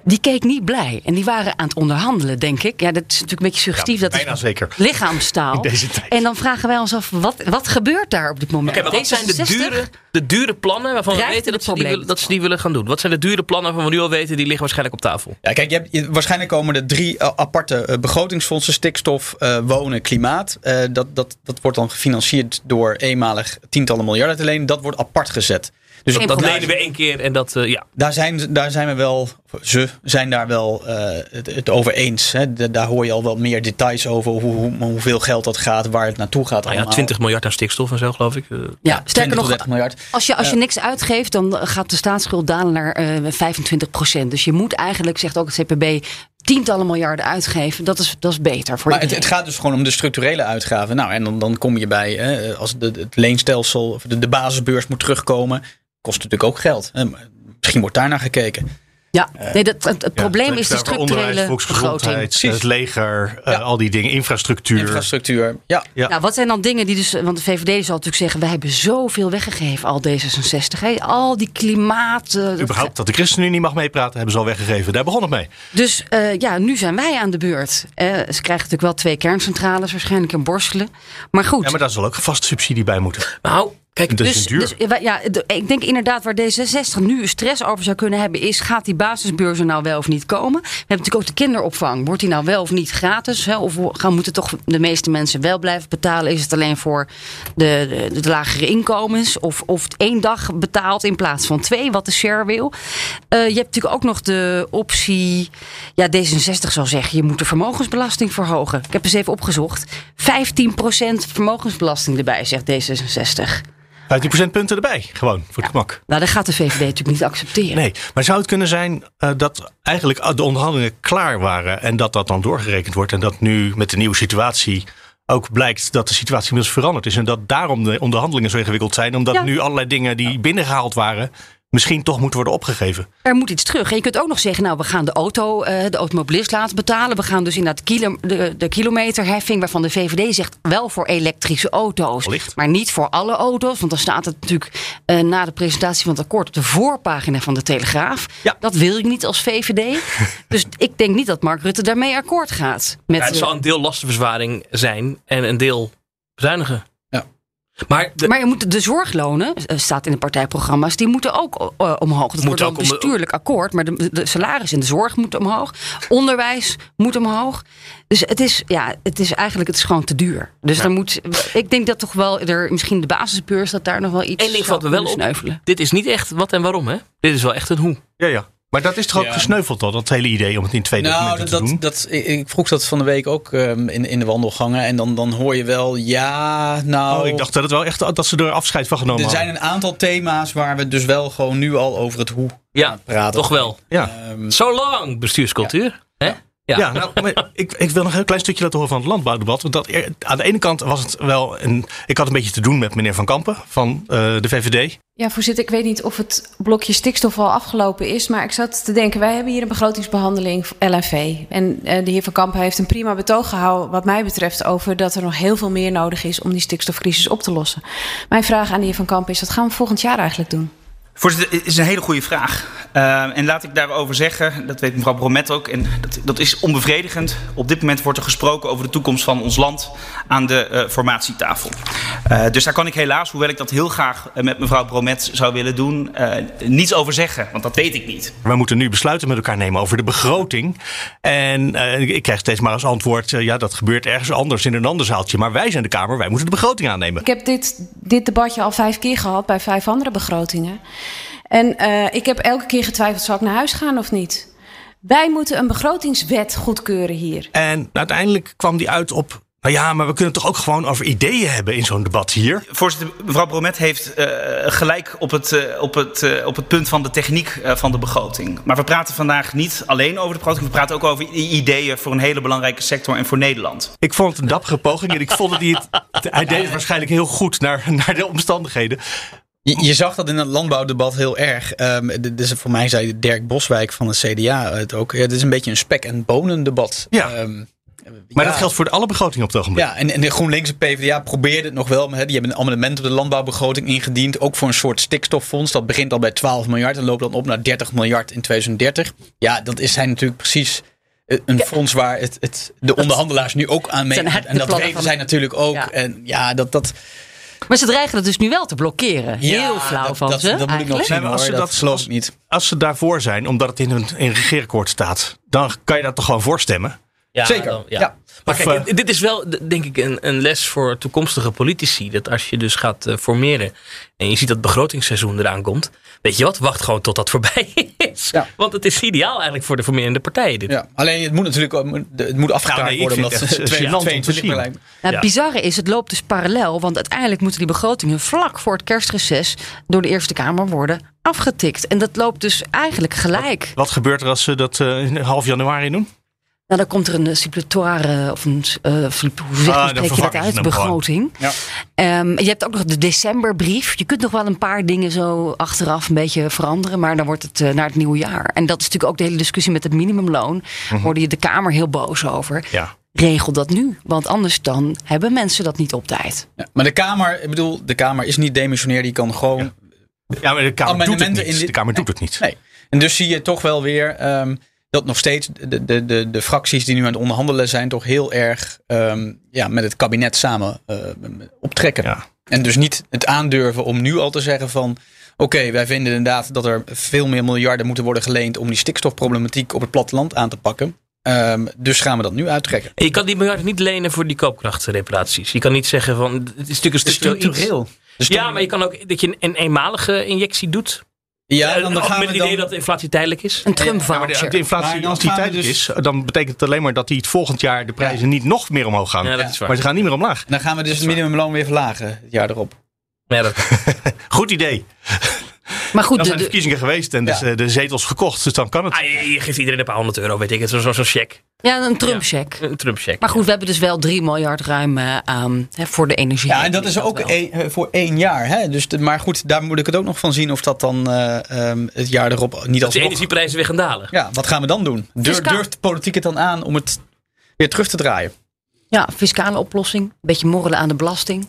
die keek niet blij. En die waren aan het onderhandelen, denk ik. Ja, dat is natuurlijk een beetje suggestief. dat bijna is zeker. Lichaamstaal. In deze tijd. En dan vragen wij ons af, wat, wat gebeurt daar op dit moment? Maar wat zijn de D66? dure, de dure plannen waarvan we weten dat ze, die, dat ze die willen gaan doen? Wat zijn de dure plannen waarvan we nu al weten, die liggen waarschijnlijk op tafel? Ja, kijk, je hebt, je- waarschijnlijk komen er drie eh, aparte begrotingsfondsen: stikstof, eh, wonen, klimaat. Klimaat. eh, dat, dat, dat wordt dan gefinancierd door eenmalig tientallen miljarden te lenen. Dat wordt apart gezet. Dus Dat, dat, lenen we één keer en dat, eh, ja. daar, zijn, daar zijn we wel, ze zijn daar wel eh, het, het over eens. Hè. Da- daar hoor je al wel meer details over. Hoe, hoe, hoeveel geld dat gaat, waar het naartoe gaat. Nou ja, allemaal. 20 miljard aan stikstof en zo, geloof ik. Ja, 20 sterker nog, 30 miljard. Als je, als je niks uitgeeft, dan gaat de staatsschuld dalen naar eh 25 procent. Dus je moet eigenlijk, zegt ook het CPB, tientallen miljarden uitgeven. Dat is, dat is beter voor Maar het, het gaat dus gewoon om de structurele uitgaven. Nou, en dan, dan kom je bij, hè, als de, het leenstelsel, of de, de basisbeurs moet terugkomen, kost natuurlijk ook geld. Hè. Maar Misschien wordt daar naar gekeken. Ja, nee, dat, het, het probleem is de structurele volksgezondheid, begroting. het leger, eh, al die dingen, infrastructuur. Infrastructuur, ja. Ja. Nou, wat zijn dan dingen die dus. Want de VVD zal natuurlijk zeggen: wij hebben zoveel weggegeven, al D66. Hè? Al die klimaat. eh, dat- Überhaupt dat de ChristenUnie niet mag meepraten, hebben ze al weggegeven. Daar begon het mee. Dus eh, ja, nu zijn wij aan de beurt. Eh, ze krijgen natuurlijk wel twee kerncentrales, waarschijnlijk in Borselen. Maar goed. Ja, maar daar zal ook een vaste subsidie bij moeten. Nou, kijk, Dus, duur. dus ja, ik denk inderdaad waar D66 nu stress over zou kunnen hebben, is: gaat die basisbeurs er nou wel of niet komen? We hebben natuurlijk ook de kinderopvang. Wordt die nou wel of niet gratis? Hè? Of gaan moeten toch de meeste mensen wel blijven betalen? Is het alleen voor de, de, de lagere inkomens? Of, of één dag betaald in plaats van twee, wat de share wil? Eh, je hebt natuurlijk ook nog de optie. Ja, D66 zal zeggen: je moet de vermogensbelasting verhogen. Ik heb eens even opgezocht: 15% vermogensbelasting erbij, zegt D66. 15% punten erbij, gewoon, voor het gemak. Nou, dat gaat de VVD natuurlijk niet accepteren. Nee, maar zou het kunnen zijn eh, dat eigenlijk de onderhandelingen klaar waren en dat dat dan doorgerekend wordt en dat nu met de nieuwe situatie ook blijkt dat de situatie inmiddels veranderd is en dat daarom de onderhandelingen zo ingewikkeld zijn, omdat Ja. nu allerlei dingen die binnengehaald waren misschien toch moeten worden opgegeven. Er moet iets terug. En je kunt ook nog zeggen, nou, we gaan de auto, eh, de automobilist laten betalen. We gaan dus inderdaad kilo, de, de kilometerheffing, waarvan de VVD zegt wel voor elektrische auto's. Allicht. Maar niet voor alle auto's. Want dan staat het natuurlijk eh, na de presentatie van het akkoord op de voorpagina van de Telegraaf. Ja. Dat wil ik niet als VVD. dus ik denk niet dat Mark Rutte daarmee akkoord gaat. Met, ja, het zal een deel lastenverzwaring zijn en een deel bezuinigen. Ja. Maar, de, Maar je moet de zorglonen, eh, staat in de partijprogramma's, die moeten ook eh, omhoog. Dat wordt ook de- bestuurlijk akkoord, maar de, de salaris in de zorg moeten omhoog. Onderwijs moet omhoog. Dus het is, ja, het is eigenlijk het is gewoon te duur. Dus dan moet, ik denk dat toch wel er misschien de basisbeurs dat daar nog wel iets één ding zou valt me wel op. sneuvelen. Dit is niet echt wat en waarom, hè? Dit is wel echt een hoe. Ja, ja. Maar dat is toch ook Ja. gesneuveld al, dat hele idee om het in twee Nou, documenten dat, te doen? dat, dat, ik, vroeg dat van de week ook ehm, in, in de wandelgangen. En dan, dan hoor je wel, ja, nou... oh, ik dacht dat het wel echt dat ze er afscheid van genomen er zijn hadden. een aantal thema's waar we dus wel gewoon nu al over het hoe Ja, praten. toch wel. Ja. Ehm, Zo lang bestuurscultuur. Hè? Ja. Ja, nou, maar ik, ik wil nog een heel klein stukje laten horen van het landbouwdebat. Want dat, aan de ene kant was het wel een. Ik had een beetje te doen met meneer Van Kampen van eh, de VVD. Ja, voorzitter, ik weet niet of het blokje stikstof al afgelopen is. Maar ik zat te denken, wij hebben hier een begrotingsbehandeling voor LNV. En eh, de heer Van Kampen heeft een prima betoog gehouden, wat mij betreft, over dat er nog heel veel meer nodig is om die stikstofcrisis op te lossen. Mijn vraag aan de heer Van Kampen is, wat gaan we volgend jaar eigenlijk doen? Voorzitter, het is een hele goede vraag. Uh, en laat ik daarover zeggen, dat weet mevrouw Bromet ook, en dat, dat is onbevredigend. Op dit moment wordt er gesproken over de toekomst van ons land aan de uh, formatietafel. Uh, dus daar kan ik helaas, hoewel ik dat heel graag met mevrouw Bromet zou willen doen, niets over zeggen, want dat weet ik niet. We moeten nu besluiten met elkaar nemen over de begroting. En ik krijg steeds maar als antwoord, ja dat gebeurt ergens anders in een ander zaaltje. Maar wij zijn de Kamer, wij moeten de begroting aannemen. Ik heb dit, dit debatje al vijf keer gehad bij vijf andere begrotingen. En uh, ik heb elke keer getwijfeld, zal ik naar huis gaan of niet? Wij moeten een begrotingswet goedkeuren hier. En uiteindelijk kwam die uit op... Nou ja, maar we kunnen toch ook gewoon over ideeën hebben in zo'n debat hier? Voorzitter, mevrouw Bromet heeft uh, gelijk op het, uh, op, het, uh, op het punt van de techniek van de begroting. Maar we praten vandaag niet alleen over de begroting. We praten ook over ideeën voor een hele belangrijke sector en voor Nederland. Ik vond het een dappere poging en ik vond dat hij het... Hij deed het waarschijnlijk heel goed naar, naar de omstandigheden. Je, je, zag dat in het landbouwdebat heel erg. Um, dus voor mij zei Dirk Boswijk van het CDA het ook. Ja, het is een beetje een spek- en bonendebat. Ja. Um, maar ja. dat geldt voor alle begrotingen op het ogenblik. Ja, en, en de GroenLinks en PvdA probeerden het nog wel. Hè, die hebben een amendement op de landbouwbegroting ingediend. Ook voor een soort stikstoffonds. Dat begint al bij 12 miljard en loopt dan op naar 30 miljard in 2030. Ja, dat is zijn natuurlijk precies een ja. fonds waar het, het, de onderhandelaars nu ook aan meedoen. En dat weten zij natuurlijk ook. Ja. En ja, dat... dat maar ze dreigen het dus nu wel te blokkeren. Heel ja, flauw dat, van dat, ze. Dat moet ik nog zien, nee, als ze dat, dat geloof ik niet. Als ze daarvoor zijn, omdat het in een, in een regeerakkoord staat, dan kan je dat toch gewoon voorstemmen? Ja, Zeker. dan- ja. Ja. Maar Of, kijk, eh, dit is wel, denk ik, een, een les voor toekomstige politici. Dat als je dus gaat eh, formeren en je ziet dat begrotingsseizoen eraan komt. Weet je wat, wacht gewoon tot dat voorbij is. Ja. Want het is ideaal eigenlijk voor de formerende partijen. Dit. Ja, alleen het moet natuurlijk het moet afgekaart nee, ik worden. Omdat het echt gênant om te 2022 zien. lijkt me. Nou, Ja. Het bizarre is, het loopt dus parallel. Want uiteindelijk moeten die begrotingen vlak voor het kerstreces door de Eerste Kamer worden afgetikt. En dat loopt dus eigenlijk gelijk. Wat gebeurt er als ze dat eh, in half januari doen? Nou, dan komt er een eh, suppletoire, of een, eh, flip- hoe zeg, Ah, spreek je dat uit? Begroting. Ja. Ehm, je hebt ook nog de decemberbrief. Je kunt nog wel een paar dingen zo achteraf een beetje veranderen. Maar dan wordt het eh, naar het nieuwe jaar. En dat is natuurlijk ook de hele discussie met het minimumloon. Mhm. Hoorde je de Kamer heel boos over. Ja. Regel dat nu. Want anders dan hebben mensen dat niet op tijd. Ja, maar de Kamer, ik bedoel, de Kamer is niet demissionair. Die kan gewoon Ja, maar de Kamer doet het niet. De Kamer doet het niet. Nee. En dus zie je toch wel weer ehm, dat nog steeds de, de, de, de fracties die nu aan het onderhandelen zijn, toch heel erg ehm, ja, met het kabinet samen eh, optrekken. Ja. En dus niet het aandurven om nu al te zeggen van. Oké, wij vinden inderdaad dat er veel meer miljarden moeten worden geleend om die stikstofproblematiek op het platteland aan te pakken. Ehm, dus gaan we dat nu uittrekken. En je kan die miljarden niet lenen voor die koopkrachtreparaties. Je kan niet zeggen van, het is natuurlijk een structureel. Ja, maar je kan ook dat je een eenmalige injectie doet. Ja, Eh, dan, dan gaan met we het idee dan, dat de inflatie tijdelijk is. Een Trump Ja, maar de, de inflatie, als die tijdelijk dus- is, dan betekent het alleen maar dat die het volgend jaar de prijzen niet nog meer omhoog gaan. Ja, dat is waar. Maar ze gaan niet meer omlaag. dan gaan we dus het minimumloon weer verlagen het jaar erop. Ja, dat, Goed idee. Maar goed, Dan zijn de de- verkiezingen geweest en dus, Ja. eh, de zetels gekocht. Dus dan kan het. ah, je, je geeft iedereen een paar honderd euro, weet ik het. Zo'n zo, zo'n cheque. ja, een Trump-check. Een Trump-cheque. Maar goed, we hebben dus wel 3 miljard ruim eh, aan hè, voor de energie. Ja, en dat is ook wel. één- eh, voor één jaar. Hè? Dus de- maar goed, daar moet ik het ook nog van zien of dat dan eh, ehm, het jaar erop niet als de energieprijzen weer gaan dalen. Ja, wat gaan we dan doen? Durf, durft de politiek het dan aan om het weer terug te draaien? Ja, fiscale oplossing. Een beetje morrelen aan de belasting.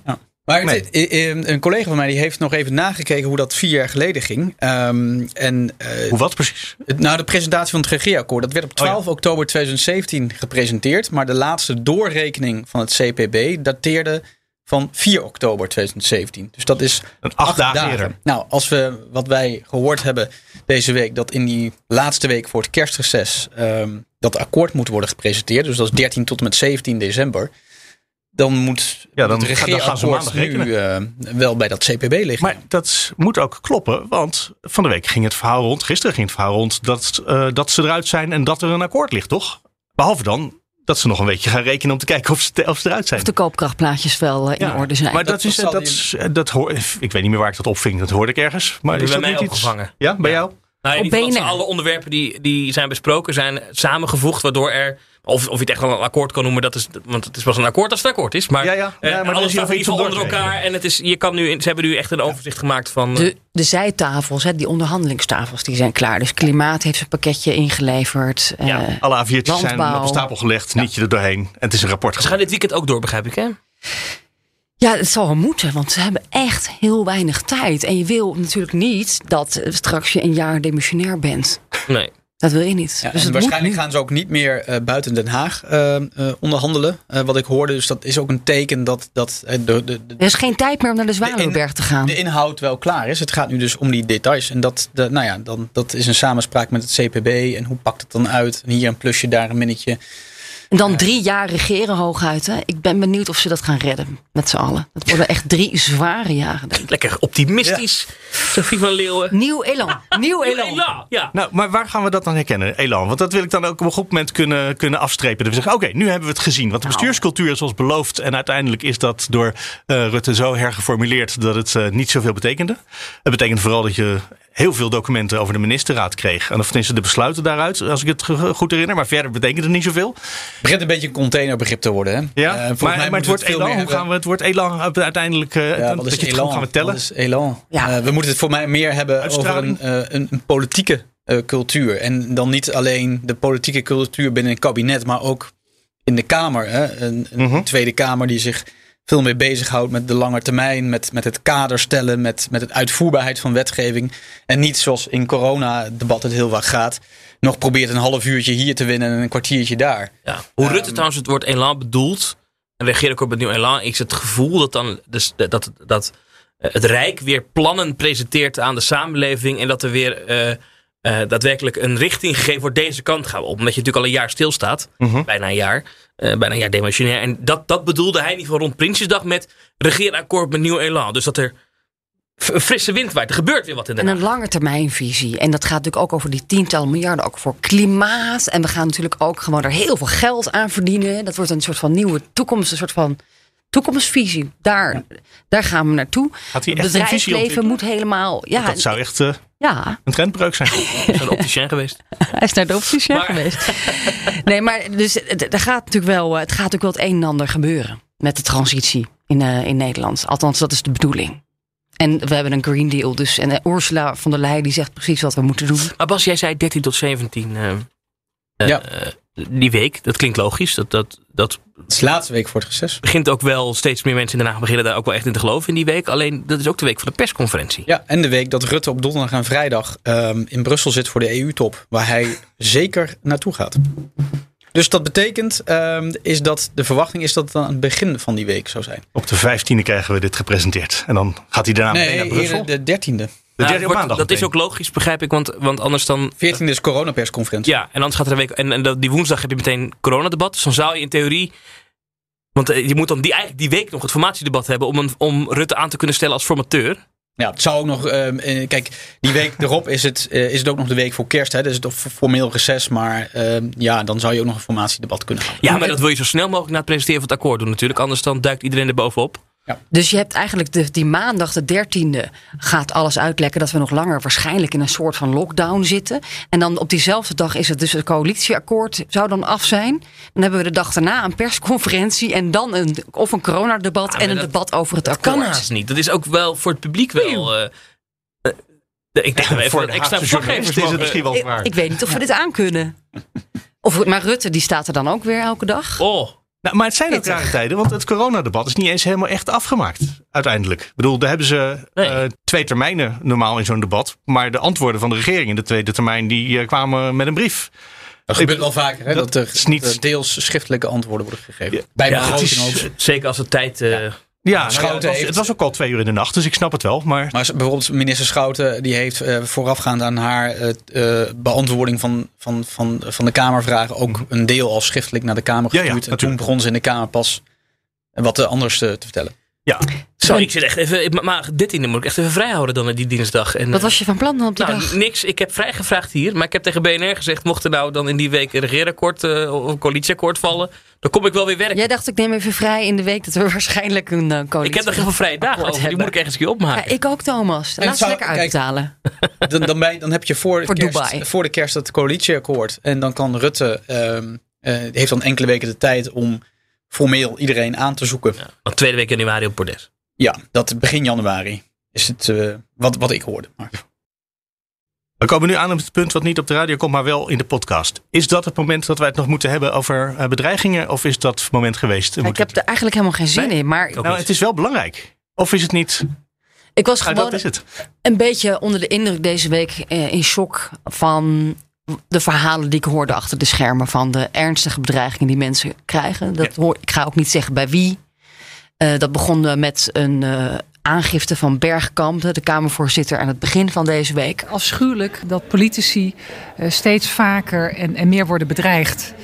Maar Nee. het- eh, eh, een collega van mij die heeft nog even nagekeken hoe dat vier jaar geleden ging. Ehm, en eh, Hoe wat precies? het- nou, de presentatie van het regeerakkoord, dat werd op 12 oktober 2017 gepresenteerd. Maar de laatste doorrekening van het CPB dateerde van 4 oktober 2017. Dus dat is Een acht dagen eerder. Nou, als we wat wij gehoord hebben deze week, dat in die laatste week voor het kerstreces ehm, dat akkoord moet worden gepresenteerd. Dus dat is 13 tot en met 17 december. Dan moet Ja, dan het gaan- dan gaan ze regeerakkoord maandag nu eh, wel bij dat CPB liggen. Maar dat moet ook kloppen, want van de week ging het verhaal rond, gisteren ging het verhaal rond, dat, eh, dat ze eruit zijn en dat er een akkoord ligt, toch? Behalve dan dat ze nog een beetje gaan rekenen om te kijken of ze, of ze eruit zijn. Of de koopkrachtplaatjes wel eh, in Ja, orde zijn. Maar dat, Dat- is, dat dat, is- dat hoor, ik weet niet meer waar ik dat opving, dat hoorde ik ergens. Maar Dat is bij dat mij niet iets? opgevangen. Ja, bij jou? Nou, Op benen. alle onderwerpen die, die zijn besproken zijn samengevoegd, waardoor er. Of, of je het echt wel een akkoord kan noemen, dat is, want het is pas een akkoord als het akkoord is. Maar, Ja, ja. eh, Ja, maar alles staat in iets onder elkaar. En het is, je kan nu, ze hebben nu echt een overzicht gemaakt van. De, de zijtafels, hè, die onderhandelingstafels, die zijn klaar. Dus Klimaat heeft zijn pakketje ingeleverd. eh, Ja, Alle A4'tjes zijn op stapel gelegd, niet je er doorheen. En het is een rapport ze gaan dit weekend ook door, begrijp ik, hè? Ja, het zal wel moeten, want ze hebben echt heel weinig tijd. En je wil natuurlijk niet dat eh, straks je een jaar demissionair bent. Nee. Dat wil je niet. Ja, dus en waarschijnlijk gaan ze ook niet meer eh, buiten Den Haag eh, eh, onderhandelen. wat ik hoorde. Dus dat is ook een teken dat, dat de, de, de, nu. Er is geen tijd meer om naar de Zwanenberg te gaan. de inhoud wel klaar is. Het gaat nu dus om die details. En dat, de, nou ja, dan, dat is een samenspraak met het CPB. En hoe pakt het dan uit? En hier een plusje, daar een minnetje. En dan drie jaar regeren hooguit. Hè. Ik ben benieuwd of ze dat gaan redden met z'n allen. Dat worden echt drie zware jaren. denk ik. Lekker optimistisch. Sophie van Leeuwen. Nieuw elan. Nieuw elan. Ja. Nou, maar waar gaan we dat dan herkennen? Elan. Want dat wil ik dan ook op een goed moment kunnen, kunnen afstrepen. Dat we zeggen, oké, nu hebben we het gezien. Want de bestuurscultuur is als beloofd. En uiteindelijk is dat door eh, Rutte zo hergeformuleerd dat het eh, niet zoveel betekende. Het betekent vooral dat je heel veel documenten over de ministerraad kreeg. En of tenminste de besluiten daaruit, als ik het goed herinner. Maar verder betekent het niet zoveel. Het begint een beetje een containerbegrip te worden. Hè? Ja, volgens maar, mij maar het wordt we veel Elan. meer Hoe gaan we het woord Elan uiteindelijk... eh, Ja, dat wat je is het elan? gaan tellen? Wat is elan? Ja. Eh, we moeten het voor mij meer hebben over een, eh, een, een politieke eh, cultuur. En dan niet alleen de politieke cultuur binnen een kabinet, maar ook in de Kamer. Hè? Een, een Mhm. Tweede Kamer die zich veel meer bezighoudt met de lange termijn, met, met het kader stellen, met, met het uitvoerbaarheid van wetgeving. En niet zoals in corona-debat het heel vaak gaat. Nog probeert een half uurtje hier te winnen en een kwartiertje daar. Ja. Hoe Rutte trouwens het woord elan bedoelt, en regeerakkoord met nieuw elan, is het gevoel dat, dan, dus, dat, dat eh, het Rijk weer plannen presenteert aan de samenleving en dat er weer eh, eh, daadwerkelijk een richting gegeven wordt. Deze kant gaan we op. Omdat je natuurlijk al een jaar stilstaat. Mhm. Bijna een jaar. eh, bijna een jaar demissionair. En dat, dat bedoelde hij in ieder geval rond Prinsjesdag met regeerakkoord met nieuw elan. Dus dat er frisse wind waait. Er gebeurt weer wat in de En een langetermijnvisie. En dat gaat natuurlijk ook over die tientallen miljarden, ook voor klimaat. En we gaan natuurlijk ook gewoon er heel veel geld aan verdienen. Dat wordt een soort van nieuwe toekomst, een soort van toekomstvisie. Daar, daar gaan we naartoe. Had hij Het echt een visie bedrijfsleven moet helemaal. Ja, Dat zou echt eh, ja, een trendbreuk zijn. een opticien geweest. hij is naar de opticien Maar- geweest. Nee, maar dus, het- er gaat natuurlijk wel, het gaat natuurlijk wel het een en ander gebeuren met de transitie in, eh, in Nederland. Althans, dat is de bedoeling. En we hebben een Green Deal. Dus, en eh, Ursula von der Leyen die zegt precies wat we moeten doen. Maar Bas, jij zei 13 tot 17 eh, eh, Ja. Die week. Dat klinkt logisch. Dat, dat, dat Het is de laatste week voor het reces. begint ook wel steeds meer mensen in Den Haag beginnen daar ook wel echt in te geloven in die week. Alleen dat is ook de week van de persconferentie. Ja, en de week dat Rutte op donderdag en vrijdag ehm, in Brussel zit voor de EU-top. Waar hij zeker naartoe gaat. Dus dat betekent ehm, is dat de verwachting is dat het aan het begin van die week zou zijn. Op de 15e krijgen we dit gepresenteerd. En dan gaat hij daarna meteen naar Nee, Brussel. hier de dertiende. De Nou, wordt- dat is ook logisch, begrijp ik. Want, want anders dan 14e is coronapersconferentie. Ja, en anders gaat er een week. En, en die woensdag heb je meteen coronadebat. Dus dan zou je in theorie. Want eh, je moet dan die, eigenlijk die week nog het formatiedebat hebben. Om, een, om Rutte aan te kunnen stellen als formateur. Ja, het zou ook nog. ehm, eh, kijk, die week erop is het, eh, is het ook nog de week voor kerst. Hè? Dus het is formeel reces. Maar ehm, ja, dan zou je ook nog een formatiedebat kunnen gaan. Ja, maar dat wil je zo snel mogelijk na het presenteren van het akkoord doen natuurlijk. Anders dan duikt iedereen er bovenop. Dus je hebt eigenlijk de, die maandag de 13e gaat alles uitlekken dat we nog langer waarschijnlijk in een soort van lockdown zitten. En dan op diezelfde dag is het dus het coalitieakkoord zou dan af zijn. Dan hebben we de dag daarna een persconferentie en dan een, of een coronadebat maar en een dat- debat over het Dat akkoord. kan haast niet. Dat is ook wel voor het publiek wel. eh, eh, ik denk dat we even Voor een de extra verslaggevers is het misschien wel Ik, zwaar. ik weet niet of we dit aankunnen. Of, maar Rutte die staat er dan ook weer elke dag. Oh, Nou, maar het zijn ook Pittig. rare tijden, want het coronadebat is niet eens helemaal echt afgemaakt. Uiteindelijk. Ik bedoel, daar hebben ze Nee. eh, twee termijnen normaal in zo'n debat. Maar de antwoorden van de regering in de tweede termijn die eh, kwamen met een brief. Dat gebeurt wel vaker. Hè? Dat Dat, er niet- deels schriftelijke antwoorden worden gegeven. Ja. Bij ja, is-. Zeker als de tijd. eh, Ja, nou ja, Schouten het, was, heeft- het was ook al twee uur in de nacht, dus ik snap het wel. Maar Maar bijvoorbeeld minister Schouten die heeft eh, voorafgaand aan haar eh, eh, beantwoording van, van, van, van de Kamervragen ook een deel al schriftelijk naar de Kamer Ja, ja, gestuurd. en toen begon ze in de Kamer pas wat anders te, te vertellen. Ja, Zo, ik zit echt even. Maar 13e moet ik echt even vrijhouden dan die dinsdag. En, Wat was je van plan dan op die Nou, dag? niks. Ik heb vrijgevraagd hier. Maar ik heb tegen BNR gezegd: mocht er nou dan in die week een regeerakkoord eh, of een coalitieakkoord vallen, dan kom ik wel weer werken. Jij dacht ik neem even vrij in de week dat we waarschijnlijk een uh, coalitie ik heb nog heel veel vrije dagen over. Die moet ik ergens een keer Ja, opmaken. ik ook Thomas. Laat ze lekker kijk, uitbetalen. Dan, dan, dan heb je voor de, Voor kerst, Dubai. voor de kerst het coalitieakkoord. En dan kan Rutte, ehm, eh, heeft dan enkele weken de tijd om formeel iedereen aan te zoeken. Ja, Want tweede week januari op Bordes. dat begin januari is het eh, wat, wat ik hoorde. Maar we komen nu aan op het punt wat niet op de radio komt, maar wel in de podcast. Is dat het moment dat wij het nog moeten hebben over eh, bedreigingen? Of is dat het moment geweest? Ja, ik heb er eigenlijk helemaal geen zin Nee. in. Maar Nou, het is wel belangrijk. Of is het niet? ik was Nou, gewoon dat is het. een beetje onder de indruk deze week eh, in shock van de verhalen die ik hoorde achter de schermen van de ernstige bedreigingen die mensen krijgen. Dat hoor, ik ga ook niet zeggen bij wie. Eh, dat begon met een eh, aangifte van Bergkamp, de Kamervoorzitter, aan het begin van deze week. afschuwelijk dat politici eh, steeds vaker en, en meer worden bedreigd.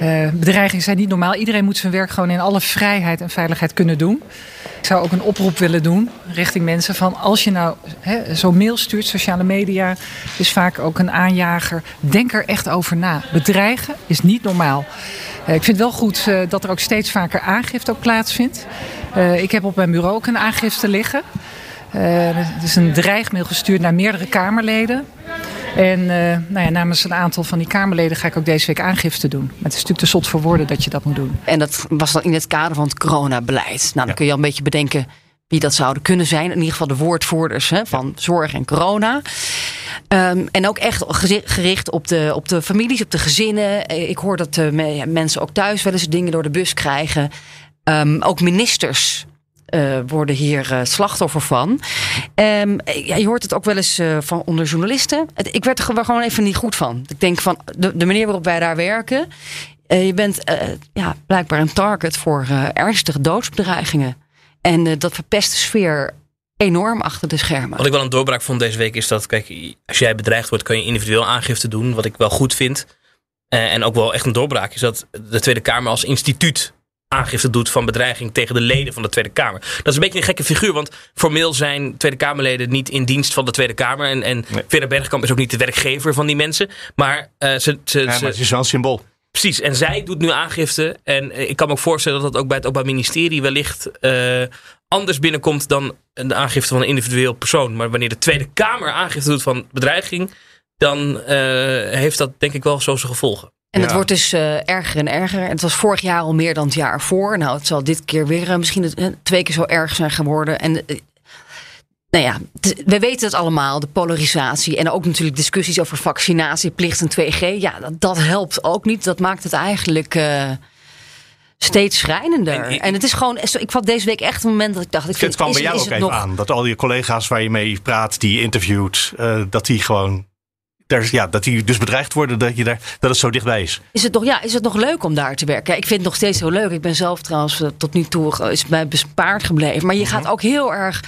Eh, bedreigingen zijn niet normaal. Iedereen moet zijn werk gewoon in alle vrijheid en veiligheid kunnen doen. Ik zou ook een oproep willen doen richting mensen van als je nou zo'n mail stuurt, sociale media is vaak ook een aanjager. Denk er echt over na. Bedreigen is niet normaal. Eh, ik vind wel goed eh, dat er ook steeds vaker aangifte ook plaatsvindt. Ik heb op mijn bureau ook een aangifte liggen. Eh, het is een dreigmail gestuurd naar meerdere Kamerleden. En eh, nou ja, namens een aantal van die Kamerleden ga ik ook deze week aangifte doen. Maar het is natuurlijk te zot voor woorden dat je dat moet doen. En dat was dan in het kader van het coronabeleid. Nou, dan kun je al een beetje bedenken wie dat zouden kunnen zijn. In ieder geval de woordvoerders hè, van zorg en corona. Ehm, en ook echt gericht op de, op de families, op de gezinnen. Eh, Ik hoor dat me- mensen ook thuis wel eens dingen door de bus krijgen. Ehm, ook ministers eh, worden hier eh, slachtoffer van. Ehm, ja, je hoort het ook wel eens eh, van onder journalisten. Ik werd er gewoon- even niet goed van. Ik denk van de, manier waarop wij daar werken. je bent ja, blijkbaar een target voor ernstige doodsbedreigingen. En dat verpest de sfeer enorm achter de schermen. Wat ik wel een doorbraak vond deze week is dat, kijk, als jij bedreigd wordt, kan je individueel aangifte doen. Wat ik wel goed vind. En ook wel echt een doorbraak is dat de Tweede Kamer als instituut aangifte doet van bedreiging tegen de leden van de Tweede Kamer. Dat is een beetje een gekke figuur, want formeel zijn Tweede Kamerleden niet in dienst van de Tweede Kamer. En, en Vera Bergkamp is ook niet de werkgever van die mensen. Maar, uh, ze, ze, Ja, maar het is wel een symbool. Precies, en zij doet nu aangifte. En eh, ik kan me ook voorstellen dat dat ook bij het Openbaar Ministerie wellicht eh, anders binnenkomt dan de aangifte van een individueel persoon. Maar wanneer de Tweede Kamer aangifte doet van bedreiging, dan eh, heeft dat denk ik wel zo zijn gevolgen. En het wordt dus eh, erger en erger. En het was vorig jaar al meer dan het jaar voor. Nou, het zal dit keer weer eh, misschien het, eh, twee keer zo erg zijn geworden. En nou ja, het- we weten het allemaal, de polarisatie. En ook natuurlijk discussies over vaccinatieplicht en 2G. Ja, dat, dat helpt ook niet. Dat maakt het eigenlijk steeds schrijnender. En, het is gewoon, ik had deze week echt een moment dat ik dacht... Ik Het vind, kwam is, bij jou ook het even nog, aan. Dat al je collega's waar je mee praat, die je interviewt, dat die gewoon. Daar, ja, dat die dus bedreigd worden dat, je daar, dat het zo dichtbij is. Is het, nog, ja, is het nog leuk om daar te werken? Ik vind het nog steeds heel leuk. Ik ben zelf trouwens eh, tot nu toe eh, is mij bespaard gebleven. Maar je gaat ook heel erg.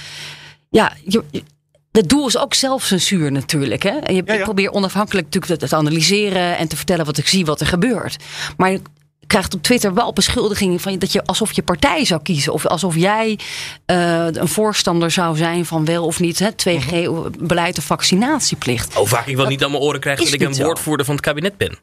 Ja, je, het doel is ook zelfcensuur natuurlijk. Hè? Je, Ik probeer onafhankelijk natuurlijk te, te analyseren en te vertellen wat ik zie, wat er gebeurt. Maar krijgt op Twitter wel beschuldigingen van dat je alsof je partij zou kiezen. Of alsof jij eh, een voorstander zou zijn van wel of niet hè, 2G-beleid of vaccinatieplicht. Hoe vaak ik wel niet aan mijn oren krijg dat ik een zo. woordvoerder van het kabinet ben.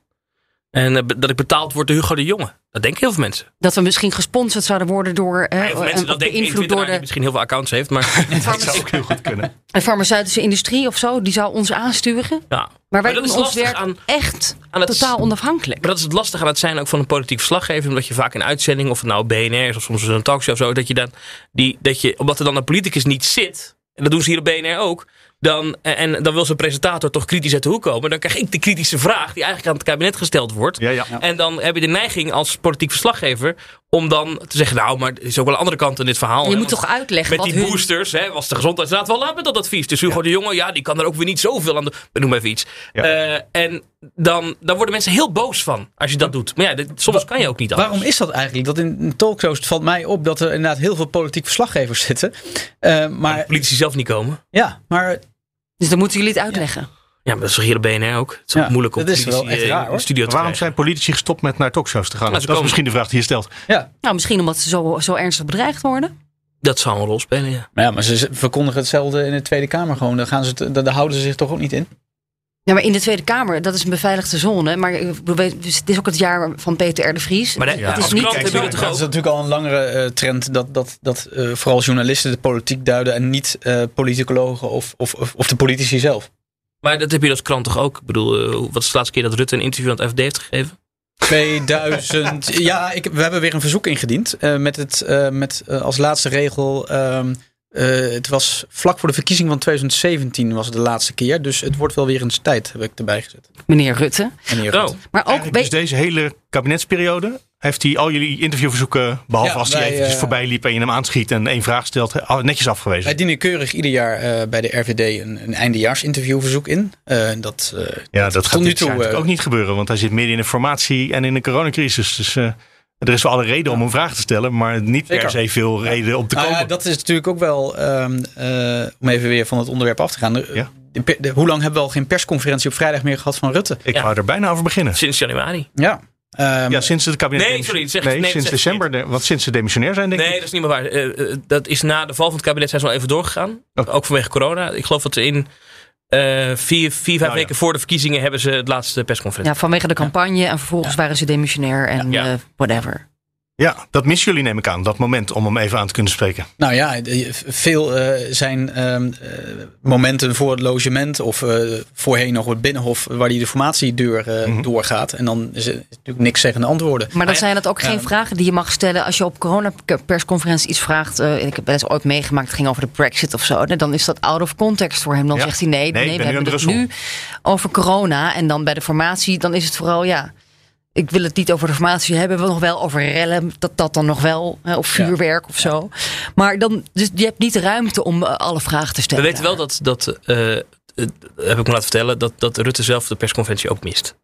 En eh, dat ik betaald word door Hugo de Jonge. Dat denken heel veel mensen. Dat we misschien gesponsord zouden worden door. eh, Heel veel mensen en dat of denken in beïnvloed Twitter door die de misschien heel veel accounts heeft. Maar dat zou ook heel goed kunnen. de farmaceutische industrie of zo. Die zou ons aansturen. Ja. Maar wij dat doen is ons werk aan- echt aan het- totaal onafhankelijk. Maar dat is het lastige aan het zijn ook van een politiek verslaggever. Omdat je vaak in uitzending, of het nou BNR is of soms een talkshow of zo. Dat je dan, die, dat je, omdat er dan een politicus niet zit. En dat doen ze hier op BNR ook. Dan, en, dan wil zijn presentator toch kritisch uit de hoek komen. Dan krijg ik de kritische vraag die eigenlijk aan het kabinet gesteld wordt. En dan heb je de neiging als politiek verslaggever om dan te zeggen... nou, maar er is ook wel een andere kant in dit verhaal. Je hè, moet want toch uitleggen Met wat die hun- boosters hè, was de gezondheidsraad wel laat met dat advies. Dus Hugo de Jonge, ja, die kan er ook weer niet zoveel aan doen. We noemen even iets. Eh, en dan, dan worden mensen heel boos van als je dat doet. Maar ja, dit- soms kan je ook niet anders. Waarom is dat eigenlijk? Dat in talkshows het valt mij op dat er inderdaad heel veel politiek verslaggevers zitten. Eh, maar politici zelf niet komen. Ja, maar. Dus dan moeten jullie het uitleggen. Ja, maar dat is toch hier op BNR ook? Het is ook moeilijk om is wel echt eh, raar, in de hoor. studio te Waarom krijgen. zijn politici gestopt met naar talkshows te gaan? Nou, dat is misschien de vraag die je stelt. Ja. Nou, misschien omdat ze zo, zo ernstig bedreigd worden. Dat zou een rol spelen, ja. Maar ja, maar ze verkondigen hetzelfde in de Tweede Kamer gewoon. Daar, gaan ze daar houden ze zich toch ook niet in? Ja, maar in de Tweede Kamer, dat is een beveiligde zone. Maar ik bedoel, weet- dus het is ook het jaar van Peter R. de Vries. Maar het dat is niet dat is natuurlijk al een langere eh, trend dat, dat, dat eh, vooral journalisten de politiek duiden en niet eh, politicologen of, of, of, of de politici zelf. Maar dat heb je als krant toch ook? Ik bedoel, eh, wat is de laatste keer dat Rutte een interview aan het FD heeft gegeven? 2000. ja, ik, we hebben weer een verzoek ingediend. eh, met het, eh, met eh, als laatste regel. ehm, eh, het was vlak voor de verkiezing van 2017 was het de laatste keer. Dus het wordt wel weer eens tijd, heb ik erbij gezet. Meneer Rutte. Meneer Oh. Maar ook, dus deze hele kabinetsperiode heeft hij al jullie interviewverzoeken, behalve Ja, als hij eventjes eh, voorbij liep en je hem aanschiet en één vraag stelt, al- netjes afgewezen. Wij dienen keurig ieder jaar eh, bij de RVD een, een eindejaarsinterviewverzoek in. Eh, dat, eh, Ja, dat gaat tot nu toe natuurlijk eh, ook niet gebeuren, want hij zit midden in de formatie en in de coronacrisis. Dus eh, er is wel alle reden om een vraag te stellen, maar niet per se veel reden om te Nou komen. ja, dat is natuurlijk ook wel, ehm, eh, om even weer van het onderwerp af te gaan. De- de per- de- hoe lang hebben we al geen persconferentie op vrijdag meer gehad van Rutte? Ik wou er bijna over beginnen. Sinds januari. Ja. ehm, ja, sinds het kabinet. Nee, sorry, zeg- nee, nee, sinds zeg- december, want sinds ze demissionair zijn, denk Nee, ik. dat is niet meer waar. Eh, eh, dat is na de val van het kabinet zijn ze al even doorgegaan. Ook vanwege corona. Ik geloof dat ze in eh, vier, vier, vijf weken voor de verkiezingen hebben ze het laatste persconferentie. Ja, vanwege de campagne en vervolgens waren ze demissionair en eh, whatever. Ja, dat missen jullie neem ik aan, dat moment om hem even aan te kunnen spreken. Nou ja, veel eh, zijn ehm, eh, momenten voor het logement of eh, voorheen nog het binnenhof waar die de formatiedeur eh, Mhm. doorgaat. En dan is het natuurlijk niks zeggende antwoorden. Maar dan zijn het ook geen vragen die je mag stellen als je op coronapersconferentie iets vraagt. ik heb wel eens ooit meegemaakt, het ging over de Brexit of zo. Dan is dat out of context voor hem. Dan Ja. zegt hij nee, Nee, nee, we hebben het nu over corona. En dan bij de formatie, dan is het vooral ja. Ik wil het niet over de formatie hebben, we nog wel over rellen. Dat dat dan nog wel, hè, of vuurwerk of zo. Maar dan, dus je hebt niet de ruimte om eh, alle vragen te We stellen. weten wel dat, dat eh, heb ik me laten vertellen, dat, dat Rutte zelf de persconferentie ook mist.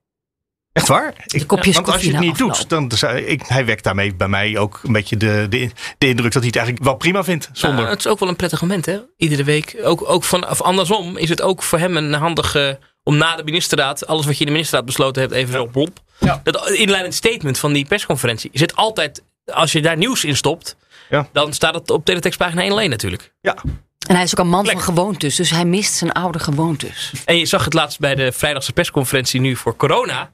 Echt waar? Ik, kopjes want als je het niet na doet, dan zou- ik, hij wekt daarmee bij mij ook een beetje de, de, de indruk dat hij het eigenlijk wel prima vindt. Zonder. Nou, het is ook wel een prettig moment, hè? Iedere week. Ook, ook van, of andersom is het ook voor hem een handige. om na de ministerraad. alles wat je in de ministerraad besloten hebt. even zo plop. Dat inleidend statement van die persconferentie. zit altijd. als je daar nieuws in stopt. dan staat het op teletextpagina 1 alleen natuurlijk. Ja. En hij is ook een man van gewoontes, dus hij mist zijn oude gewoontes. En je zag het laatst bij de vrijdagse persconferentie nu voor corona.